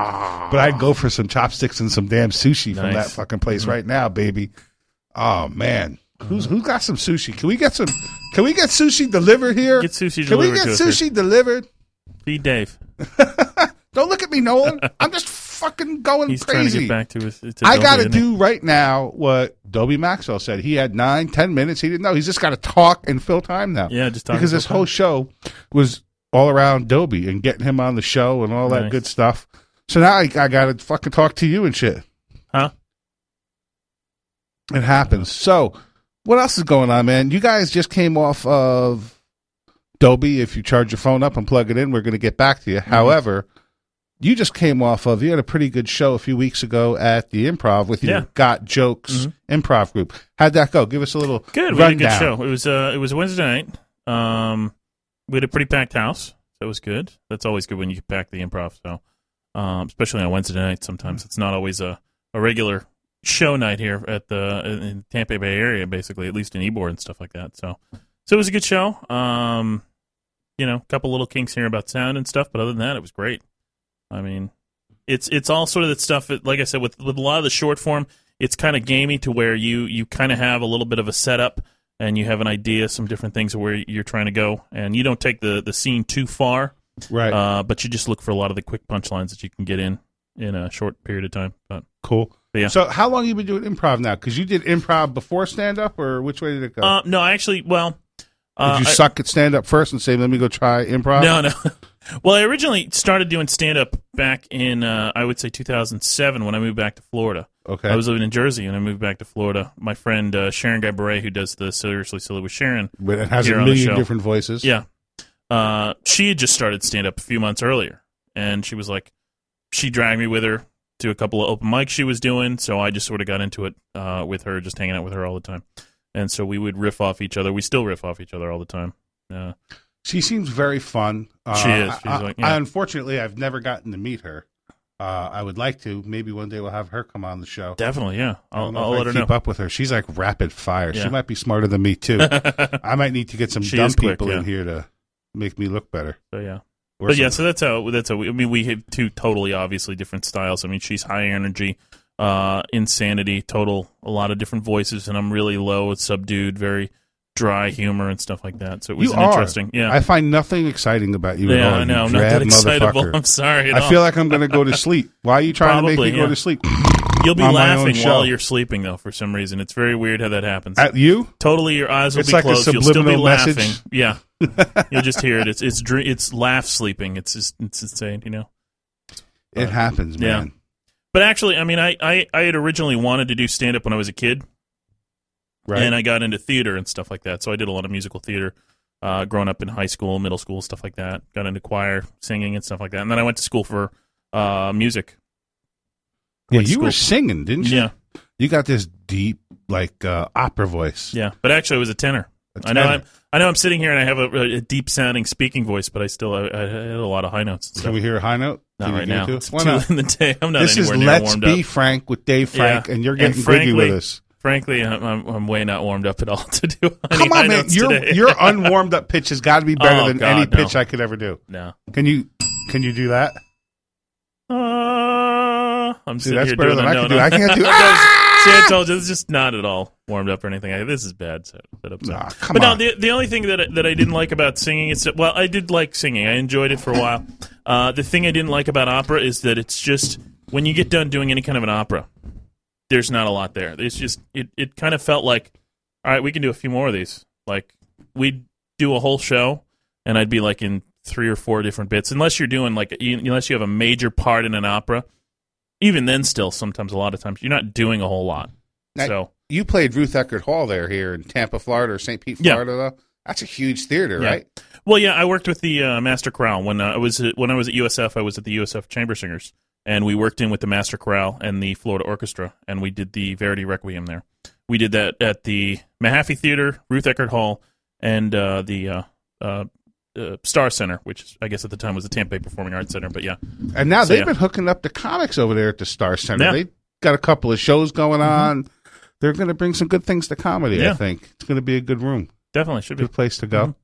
But I'd go for some chopsticks and some damn sushi from that fucking place right now, baby. Oh man, who's who got some sushi? Can we get some? Can we get sushi delivered here? Get sushi Can we get to here. sushi delivered? Feed Dave. <laughs> Don't look at me, Nolan. I'm just fucking going He's trying to crazy. get back to his. To I Dobie, got to isn't he? do right now what Dobie Maxwell said. He had nine, ten minutes. He didn't know. He's just got to talk and fill time now. Yeah, just talk because this whole show was all around Dobie and getting him on the show and all that Nice. good stuff. So now I, I got to fucking talk to you and shit. Huh? It happens. So what else is going on, man? You guys just came off of Dobie. If you charge your phone up and plug it in, we're going to get back to you. Mm-hmm. However, you just came off of you had a pretty good show a few weeks ago at the Improv with your Yeah. Mm-hmm. Got Jokes Improv group. How'd that go? Give us a little Good. We had a good show. It was uh, it was Wednesday night. Um, we had a pretty packed house. That was good. That's always good when you pack the improv. So, um, especially on Wednesday night, sometimes it's not always a, a regular show night here at the in Tampa Bay area, basically, at least in Ybor and stuff like that. So, so it was a good show. Um, you know, a couple little kinks here about sound and stuff, but other than that, it was great. I mean, it's it's all sort of that stuff. That, like I said, with with a lot of the short form, it's kind of gamey to where you you kind of have a little bit of a setup and you have an idea, some different things where you're trying to go, and you don't take the the scene too far, Right. uh, but you just look for a lot of the quick punchlines that you can get in in a short period of time. But cool. Yeah. So how long you been doing improv now? Because you did improv before stand up, or which way did it go? uh, no, I actually, well, did you I- suck at stand up first and say, "Let me go try improv"? No, no. <laughs> Well, I originally started doing stand up back in uh, I would say 2007 when I moved back to Florida. Okay. I was living in Jersey and I moved back to Florida. My friend uh, Sharon Guy Beret, who does the Seriously Silly with Sharon, but it has a million different voices. yeah, uh, she had just started stand up a few months earlier, and she was like, she dragged me with her to a couple of open mics she was doing, so I just sort of got into it uh, with her, just hanging out with her all the time, and so we would riff off each other. We still riff off each other all the time. Uh, She seems very fun. Uh, She is. I, like- I- unfortunately, I've never gotten to meet her. Uh, I would like to. Maybe one day we'll have her come on the show. definitely, yeah. I I'll, I'll let her keep know. up with her. She's like rapid fire. She might be smarter than me too. <laughs> I might need to get some She dumb quick, people in here to make me look better. So yeah. Or but yeah, so that's how that's how we, I mean we have two totally obviously different styles. I mean she's high energy, uh, insanity, total a lot of different voices, and I'm really low, subdued, very dry humor and stuff like that. So it was you interesting. Yeah, I find nothing exciting about you at yeah, all. I know. I'm not that excitable. <laughs> I'm sorry. I all. feel like I'm going to go to sleep. Why are you trying Probably, to make me yeah. go to sleep? <laughs> you'll be on my own laughing while you're sleeping though. For some reason, it's very weird how that happens. At you? totally, your eyes will It's be like closed. You'll still be subliminal laughing. Yeah, <laughs> you'll just hear it. It's it's it's laugh sleeping. It's just, it's insane. You know. It happens, yeah. But actually, I mean, I, I, I had originally wanted to do stand up when I was a kid. Right. and I got into theater and stuff like that. So I did a lot of musical theater, uh, growing up in high school, middle school, stuff like that. Got into choir, singing, and stuff like that. And then I went to school for uh, music. yeah, you were singing, didn't you? Yeah, You got this deep, like uh, opera voice. yeah. But actually, I was a tenor. I know. I'm, I know. I'm sitting here and I have a, a deep sounding speaking voice, but I still I, I had a lot of high notes. Can we hear a high note? Not right now. It's? Why two not? <laughs> in the day. I'm not This is near Let's warmed Be up. Frank with Dave Frank, Yeah. and you're And getting frankly- with us. Frankly, I'm, I'm, I'm way not warmed up at all <laughs> to do. Come on, man. Your today. your unwarmed up pitch has got to be better Oh, than God, any no. pitch I could ever do. no. Can you can you do that? Uh, I'm See, that's better than I can do. I can't do. <laughs> See, ah! I told you, it's just not at all warmed up or anything. I, this is bad set, setup. So. Nah, come but on. no, the the only thing that I- that I didn't like about singing is that, well, I did like singing. I enjoyed it for a while. Uh, the thing I didn't like about opera is that it's just when you get done doing any kind of an opera, there's not a lot there. It's just it it kind of felt like, all right, we can do a few more of these. Like we'd do a whole show, and I'd be like in three or four different bits, unless you're doing like you- unless you have a major part in an opera. Even then, still sometimes a lot of times you're not doing a whole lot. Now, so you played Ruth Eckerd Hall there here in Tampa, Florida, or St. Pete, Yeah. Florida. Though that's a huge theater, Yeah. right? Well, yeah, I worked with the uh, Master Chorale when uh, I was at, when I was at USF. I was at the USF Chamber Singers, and we worked in with the Master Chorale and the Florida Orchestra, and we did the Verdi Requiem there. We did that at the Mahaffey Theater, Ruth Eckerd Hall, and uh, the uh, uh, uh, Straz Center, which I guess at the time was the Tampa Bay Performing Arts Center. But yeah, And now So, they've yeah. been hooking up the comics over there at the Straz Center. Yeah. Mm-hmm. They got a couple of shows going on. They're going to bring some good things to comedy. I think it's going to be a good room, definitely should be. good place to go. Mhm.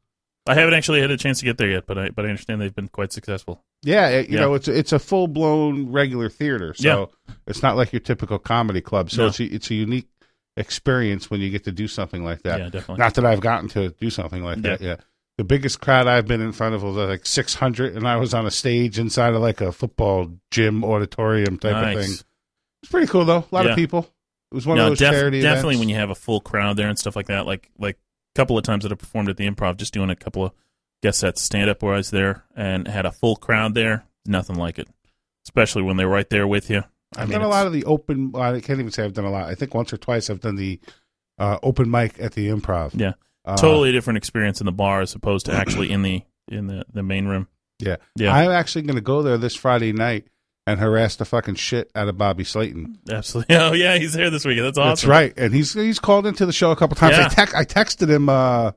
I haven't actually had a chance to get there yet, but I but I understand they've been quite successful. Yeah, it, you Yeah. know, it's it's a full blown regular theater, so it's not like your typical comedy club. So No. it's a, it's a unique experience when you get to do something like that. Yeah, definitely. Not that I've gotten to do something like that yet. The biggest crowd I've been in front of was like 600, and I was on a stage inside of like a football gym auditorium type of thing. It's pretty cool though. A lot Yeah. of people. It was one no, of those def- charity definitely events. when you have a full crowd there and stuff like that. Like like a couple of times that I performed at the Improv, just doing a couple of guest sets, stand up where I was there, and had a full crowd there. Nothing like it, especially when they're right there with you. I I've mean, done a lot of the open. I can't even say I've done a lot. I think once or twice I've done the uh, open mic at the Improv. Yeah, Uh, totally different experience in the bar as opposed to actually in the in the, the main room. Yeah. Yeah. I'm actually going to go there this Friday night and harass the fucking shit out of Bobby Slayton. Absolutely. <laughs> Oh yeah, he's here this weekend. That's awesome. That's right. And he's he's called into the show a couple times. I, Yeah. I texted him uh,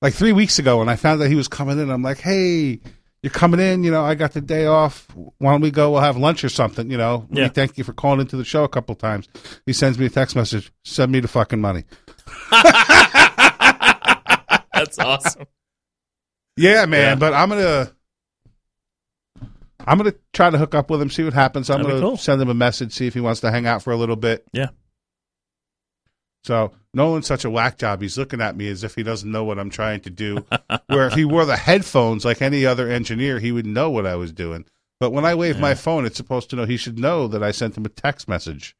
like three weeks ago and I found that he was coming in. I'm like, hey, you're coming in. You know, I got the day off. Why don't we go? We'll have lunch or something. You know, Yeah. we thank you for calling into the show a couple times. He sends me a text message. Send me the fucking money. <laughs> That's awesome. <laughs> Yeah, man. Yeah. But I'm gonna, I'm gonna try to hook up with him, see what happens. I'm That'd gonna cool. send him a message, see if he wants to hang out for a little bit. Yeah. So Nolan's such a whack job. He's looking at me as if he doesn't know what I'm trying to do. <laughs> Where if he wore the headphones like any other engineer, he would know what I was doing. But when I wave my phone, it's supposed to know. He should know that I sent him a text message.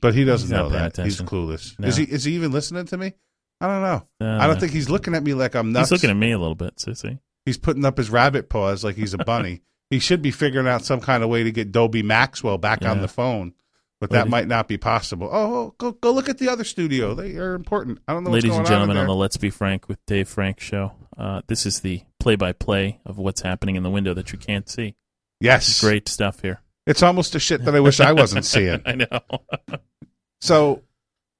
But he doesn't know that. He's clueless. No. Is he? Is he even listening to me? I don't know. Uh, I don't think he's looking at me like I'm nuts. he's looking at me a little bit, sissy. He's putting up his rabbit paws like he's a bunny. <laughs> he should be figuring out some kind of way to get Dobie Maxwell back on the phone, but Ladies- that might not be possible. Oh, go go look at the other studio. They are important. I don't know. Ladies and gentlemen, on, on the. Let's Be Frank with Dave Frank show, uh, this is the play-by-play of what's happening in the window that you can't see. yes, Great stuff here. It's almost a shit that I wish I wasn't seeing. <laughs> I know. So,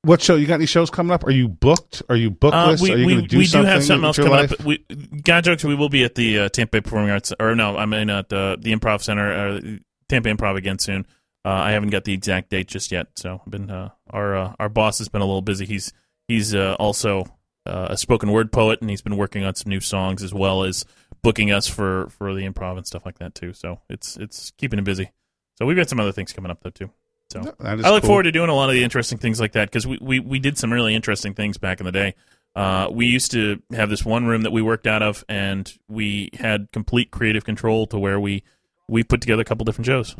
what show? You got any shows coming up? Are you booked? Are you bookless? Uh, we Are you we, going to do we do have something else coming life? up. We, God jokes, we will be at the uh, Tampa Bay Performing Arts, or no, I mean at uh, the Improv Center, uh, Tampa Improv again soon. Uh, I haven't got the exact date just yet, so I've been uh, our uh, our boss has been a little busy. He's he's uh, also uh, a spoken word poet, and he's been working on some new songs as well as booking us for for the improv and stuff like that too. So it's it's keeping him busy. So we've got some other things coming up though too. So That is I look cool. forward to doing a lot of the interesting things like that because we, we, we did some really interesting things back in the day. Uh, we used to have this one room that we worked out of, and we had complete creative control to where we we put together a couple different shows.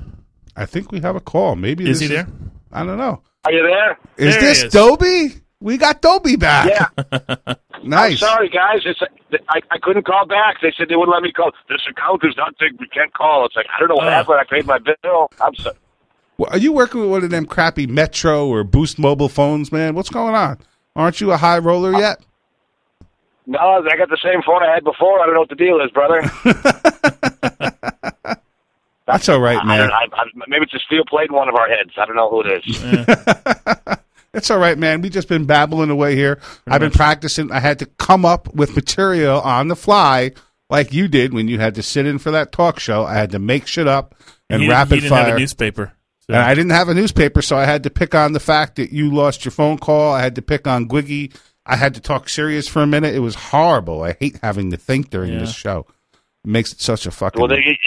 I think we have a call. Maybe Is this he there? I don't know. Are you there? Is There this is. Dobie? We got Dobie back. Yeah. <laughs> nice. I'm Sorry, guys. It's I, I couldn't call back. They said they wouldn't let me call. This account is not big. We can't call. It's like I don't know what Uh. happened. I paid my bill. I'm so, Well, Are you working with one of them crappy Metro or Boost mobile phones, man? What's going on? Aren't you a high roller uh, yet? no. I got the same phone I had before. I don't know what the deal is, brother. <laughs> That's all right, man. don't, I, I, maybe it's a steel plate in one of our heads. I don't know who it is. <laughs> It's all right, man. We've just been babbling away here. I've been practicing. I had to come up with material on the fly, like you did when you had to sit in for that talk show. I had to make shit up and he, rapid he didn't have fire. a newspaper. So. And I didn't have a newspaper, so I had to pick on the fact that you lost your phone call. I had to pick on Gwiggy. I had to talk serious for a minute. It was horrible. I hate having to think during Yeah. this show. It makes it such a fucking. Well, they, it,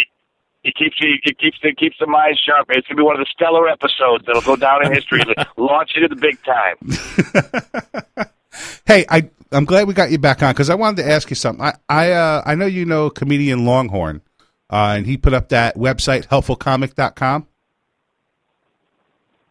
it keeps you. It keeps it keeps the mind sharp. It's gonna be one of the stellar episodes that'll go down in history. <laughs> launch you to the big time. <laughs> hey, I I'm glad we got you back on because I wanted to ask you something. I I uh, I know you know comedian Longhorn, uh, and he put up that website helpfulcomic.com.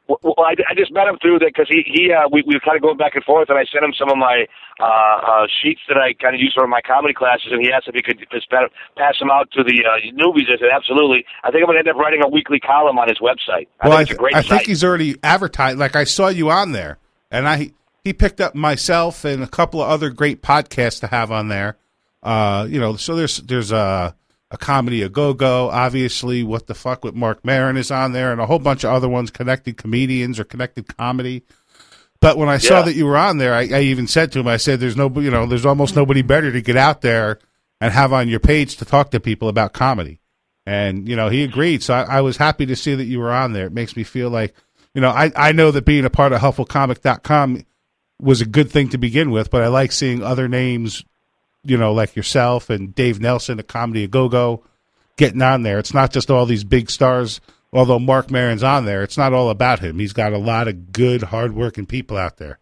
Well, I, I just met him through that because he he uh, we we were kind of going back and forth, and I sent him some of my uh, uh, sheets that I kind of use for my comedy classes, and he asked if he could just pa- pass them out to the uh, newbies. I said absolutely. I think I'm going to end up writing a weekly column on his website. I well, I, think it's a th- great I think he's already advertised. Like I saw you on there, and I he picked up myself and a couple of other great podcasts to have on there. Uh, you know, so there's there's a a comedy a go go. Obviously, what the fuck with Marc Maron is on there, and a whole bunch of other ones, connected comedians or connected comedy. But when I saw that you were on there, I, I even said to him, I said, "There's no, you know, there's almost nobody better to get out there and have on your page to talk to people about comedy." And you know, he agreed. So I, I was happy to see that you were on there. It makes me feel like, you know, I I know that being a part of HelpfulComic.com was a good thing to begin with, but I like seeing other names, you know, like yourself and Dave Nelson, a comedy a go go, getting on there. It's not just all these big stars. Although Marc Maron's on there, it's not all about him. He's got a lot of good, hardworking people out there.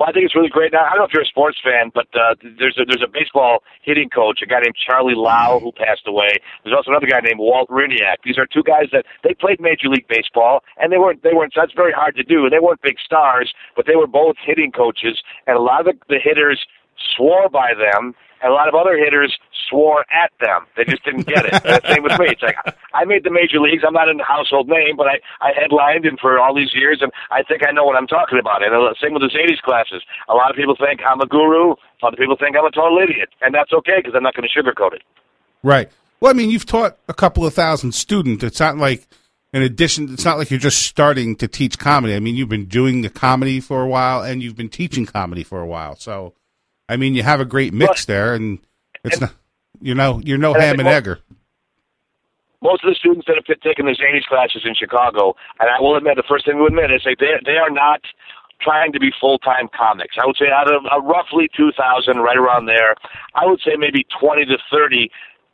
Well, I think it's really great. Now, I don't know if you're a sports fan, but uh, there's a there's a baseball hitting coach, a guy named Charlie Lau, who passed away. There's also another guy named Walt Hriniak. These are two guys that they played Major League Baseball, and they weren't they weren't. That's very hard to do. And they weren't big stars, but they were both hitting coaches, and a lot of the, the hitters swore by them, and a lot of other hitters swore at them. They just didn't get it. <laughs> The same with me. It's like I made the major leagues. I'm not a household name, but I I headlined and for all these years, and I think I know what I'm talking about. And uh, same with the Zanies classes. A lot of people think I'm a guru. Other people think I'm a total idiot, and that's okay because I'm not going to sugarcoat it. Right. Well, I mean, you've taught a couple of thousand students. It's not like, in addition, it's not like you're just starting to teach comedy. I mean, you've been doing the comedy for a while, and you've been teaching comedy for a while. So, I mean, you have a great mix Well, there, and it's and- not you know you're no And ham and most- egger. most of the students that have taken the Zanies classes in Chicago, and I will admit, the first thing to admit is they they are not trying to be full time comics. I would say out of uh, roughly 2,000, right around there, I would say maybe 20 to 30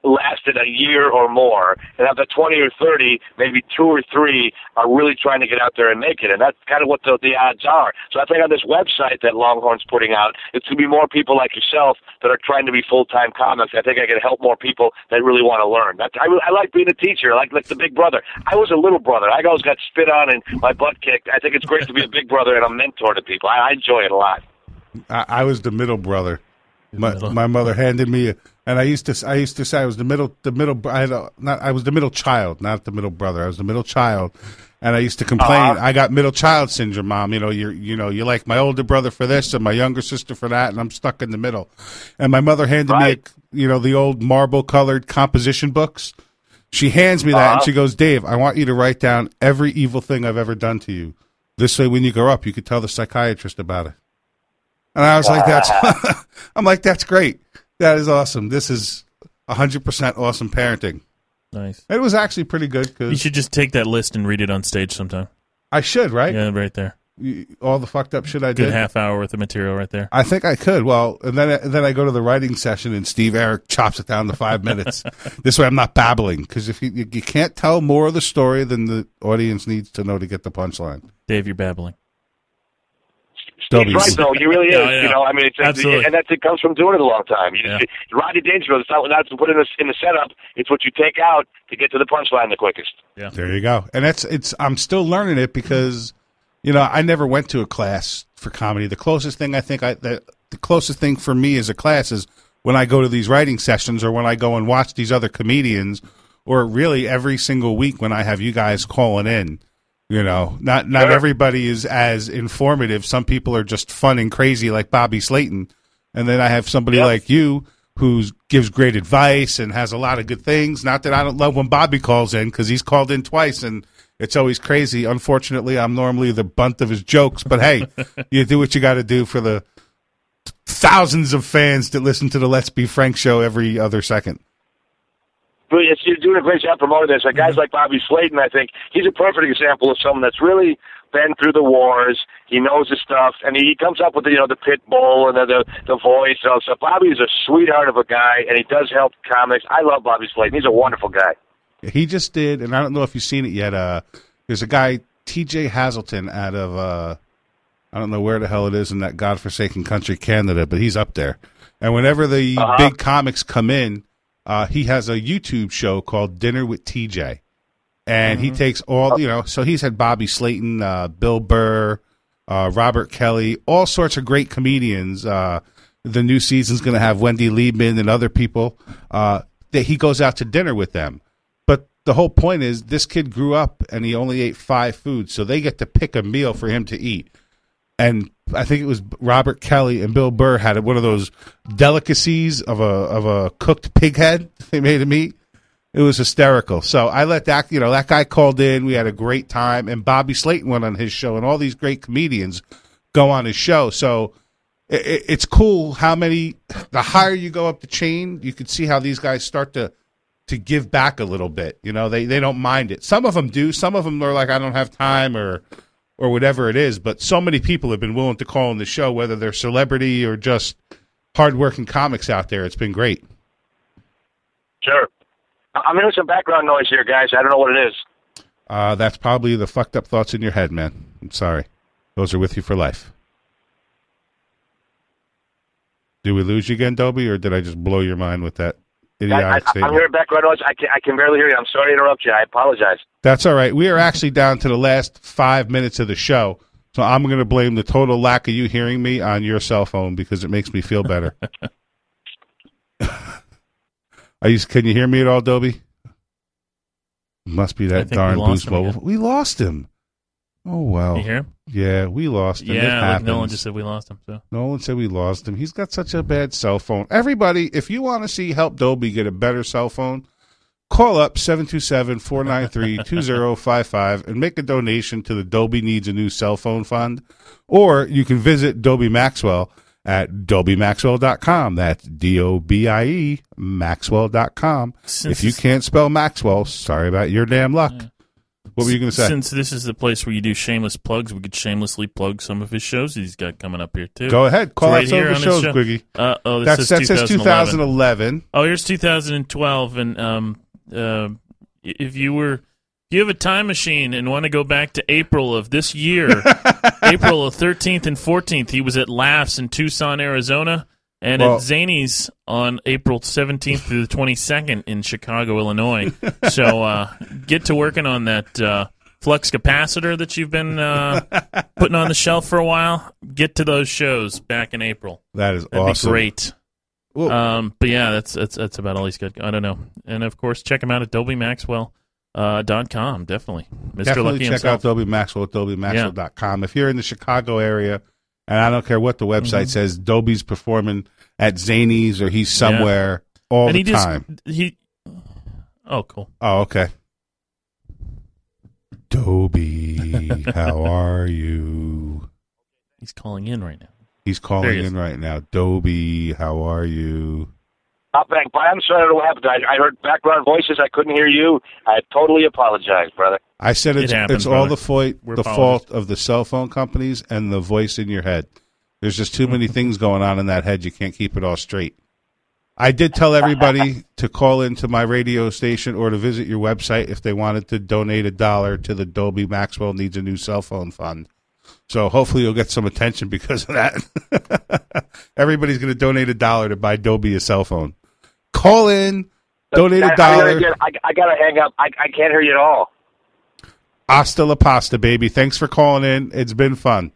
lasted a year or more, and out of the 20 or 30, maybe two or three are really trying to get out there and make it, and that's kind of what the, the odds are. So I think on this website that Longhorn's putting out, it's going to be more people like yourself that are trying to be full-time comics. I think I can help more people that really want to learn. I, I like being a teacher. I like like the big brother. I was a little brother. I always got spit on and my butt kicked. I think it's great to be a big brother and a mentor to people. I, I enjoy it a lot. I, I was the middle brother. My my mother handed me, a, and I used to I used to say I was the middle the middle I had a, not I was the middle child, not the middle brother. I was the middle child, and I used to complain. Uh-huh. I got middle child syndrome, mom. You know, you're you know you like my older brother for this and my younger sister for that, and I'm stuck in the middle. And my mother handed Right. me, a, you know, the old marble colored composition books. She hands me that and Uh-huh. she goes, Dave, I want you to write down every evil thing I've ever done to you. This way, when you grow up, you could tell the psychiatrist about it. And I was like, that's, <laughs> <laughs> I'm like, that's great. That is awesome. This is 100% awesome parenting. Nice. It was actually pretty good You because should just take that list and read it on stage sometime. I should, right? Yeah, right there. You- All the fucked up shit I Good did. half hour worth of material right there. I think I could. Well, and then and then I go to the writing session and Steve Eric chops it down to five minutes. <laughs> this way, I'm not babbling because if you you can't tell more of the story than the audience needs to know to get the punchline. Dave, you're babbling. Dobie. He's right though. He really is. Yeah, yeah. You know, I mean, it's, Absolutely. and that's it comes from doing it a long time. You Yeah. just, Rodney Dangerfield. It's not not to put in the in the setup. It's what you take out to get to the punchline the quickest. Yeah, There you go. And that's it's. I'm still learning it because you know I never went to a class for comedy. The closest thing I think I the, the closest thing for me as a class is when I go to these writing sessions or when I go and watch these other comedians or really every single week when I have you guys calling in. You know, not not Sure. everybody is as informative. Some people are just fun and crazy, like Bobby Slayton, and then I have somebody Yep. like you who gives great advice and has a lot of good things. Not that I don't love when Bobby calls in because he's called in twice and it's always crazy. Unfortunately, I'm normally the bunt of his jokes, but hey, <laughs> you do what you got to do for the thousands of fans that listen to the Let's Be Frank show every other second. But it's, you're doing a great job promoting this. Like Mm-hmm. guys like Bobby Slayton, I think he's a perfect example of someone that's really been through the wars. He knows his stuff, and he comes up with the, you know the pit bull and the the, the voice and all stuff. Bobby is a sweetheart of a guy, and he does help comics. I love Bobby Slayton. He's a wonderful guy. He just did, and I don't know if you've seen it yet. Uh, there's a guy, T.J. Hazelton, out of uh, I don't know where the hell it is in that godforsaken country, Canada, but he's up there. And whenever the Uh-huh. big comics come in, uh, he has a YouTube show called Dinner with T.J. And he takes all you know. So he's had Bobby Slayton, uh, Bill Burr, uh, Robert Kelly, all sorts of great comedians. Uh, the new season's going to have Wendy Liebman and other people. Uh, that he goes out to dinner with them. But the whole point is this kid grew up and he only ate five foods, so they get to pick a meal for him to eat. And I think it was Robert Kelly and Bill Burr had one of those delicacies of a of a cooked pig head <laughs> they made him eat. It was hysterical. So I let that you know that guy called in. We had a great time, and Bobby Slayton went on his show, and all these great comedians go on his show. So i i- it's cool how many. The higher you go up the chain, you can see how these guys start to to give back a little bit. You know, they they don't mind it. Some of them do. Some of them are like, I don't have time or or whatever it is. But so many people have been willing to call in the show, whether they're celebrity or just hardworking comics out there. It's been great. Sure. I'm hearing some background noise here, guys. I don't know what it is. Uh, that's probably the fucked up thoughts in your head, man. I'm sorry. Those are with you for life. Do we lose you again, Dobie, or did I just blow your mind with that I, I, idiotic I'm statement? hearing background noise. I can, I can barely hear you. I'm sorry to interrupt you. I apologize. That's all right. We are actually down to the last five minutes of the show, so I'm going to blame the total lack of you hearing me on your cell phone because it makes me feel better. <laughs> Are you? Can you hear me at all, Dobie? Must be that darn Boost him Mobile. again. We lost him. Oh wow. You hear him? Yeah, we lost him. Yeah, like. Nolan just said we lost him. So Nolan said we lost him. He's got such a bad cell phone. Everybody, if you want to see help Dobie get a better cell phone, call up 727-493-2055 and make a donation to the Dobie Needs a New Cell Phone Fund. Or you can visit Dobie Maxwell at dobiemaxwell.com. That's D O B I E Maxwell.com. Since If you can't spell Maxwell, sorry about your damn luck. What were you going to say? Since this is the place where you do shameless plugs, we could shamelessly plug some of his shows he's got coming up here too. Go ahead. Call Right out some of his shows, show. Gwiggy. Uh, oh, this That's, says that says 2011. Oh, here's 2012, and um, uh, if you were, if you have a time machine and want to go back to April of this year, <laughs> April of 13th and 14th, he was at Laughs in Tucson, Arizona, and Well- at Zanies on April 17th through the 22nd in Chicago, Illinois. <laughs> so uh, get to working on that. Uh, Flux capacitor that you've been uh, <laughs> putting on the shelf for a while. Get to those shows back in April. That is That'd awesome. be great. Whoa. Um, but yeah, that's that's that's about all he's got. I don't know. And of course, check him out at DobieMaxwell uh, dot com. Definitely, Mr. Definitely Lucky check himself. out Dobie Maxwell at DobieMaxwell.com. If you're in the Chicago area, and I don't care what the website Mm-hmm. says, Dobie's performing at Zanies or he's somewhere all and the he just time. he. Oh, cool. Oh, okay. Dobie, how <laughs> are you? He's calling in right now. He's calling he in right now. Dobie, how are you? Hop back. I'm sorry. I what happened. I, I heard background voices. I couldn't hear you. I totally apologize, brother. I said It it's happens, it's all the fault the fault of the cell phone companies and the voice in your head. There's just too many <laughs> things going on in that head. You can't keep it all straight. I did tell everybody <laughs> to call into my radio station or to visit your website if they wanted to donate a dollar to the Dobie Maxwell Needs a New Cell Phone Fund. So hopefully you'll get some attention because of that. <laughs> Everybody's going to donate a dollar to buy Dobie a cell phone. Call in, donate a dollar. gotta- I, I gotta hang up. I, I can't hear you at all. Hasta la pasta, baby. Thanks for calling in. It's been fun.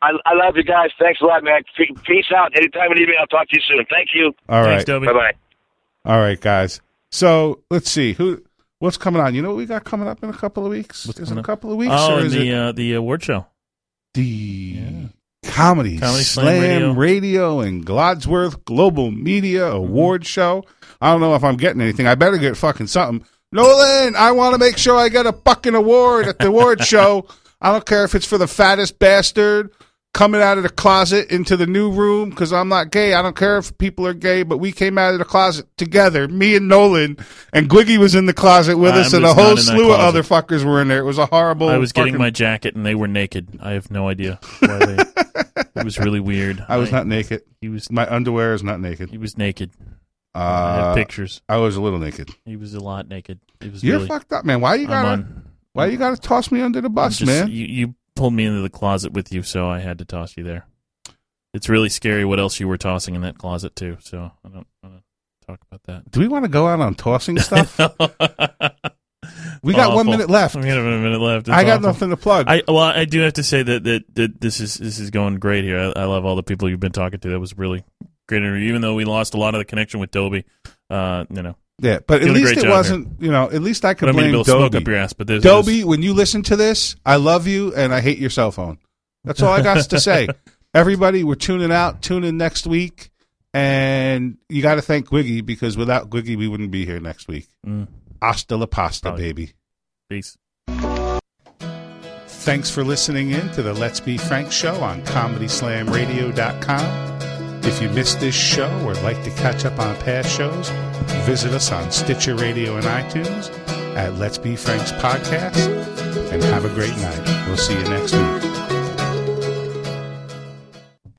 I, I love you guys. Thanks a lot, man. Peace out. Anytime you need me, I'll talk to you soon. Thank you. All right. Thanks, Bye bye. All right, guys. So let's see who what's coming on. You know what we got coming up in a couple of weeks? What's is it a couple of weeks Oh, or and is the it uh, the award show. the Comedy, Comedy Slam, Slam Radio. and Glodsworth Global Media Award mm-hmm. Show? I don't know if I'm getting anything. I better get fucking something. Nolan, I want to make sure I get a fucking award at the award <laughs> show. I don't care if it's for the fattest bastard coming out of the closet into the new room because I'm not gay. I don't care if people are gay, but we came out of the closet together, me and Nolan, and Gwiggy was in the closet with I us, and a whole not in that slew of other fuckers were in there. It was a horrible. I was getting fucking- my jacket and they were naked. I have no idea why they. <laughs> it was really weird. I was not naked. He was. My underwear is not naked. He was naked. I have Uh, pictures. I was a little naked. He was a lot naked. It was You're really. fucked up, man. Why you gotta? on. Why you gotta toss me under the bus, just- man? You, you pulled me into the closet with you, so I had to toss you there. It's really scary what else you were tossing in that closet too. So I don't want to talk about that. Do we want to go out on tossing <laughs> stuff? we got one minute left. We got a minute left. It's I got awful. nothing to plug. I well, I do have to say that that, that this is this is going great here. I, I love all the people you've been talking to. That was really great interview. Even though we lost a lot of the connection with Dobie, uh, you know, yeah, but at doing least it wasn't. You know, at least I could don't mean to blame blow smoke up your ass, but there's Dobie, when you listen to this, I love you and I hate your cell phone. That's all I got to say. <laughs> Everybody, we're tuning out. Tune in next week. And you got to thank Gwiggy because without Gwiggy, we wouldn't be here next week. Mm, Hasta la pasta, Probably. baby. peace. Thanks for listening in to the Let's Be Frank show on ComedySlamRadio.com. If you missed this show or like to catch up on past shows, visit us on Stitcher Radio and iTunes at Let's Be Frank's podcast. And have a great night. We'll see you next week.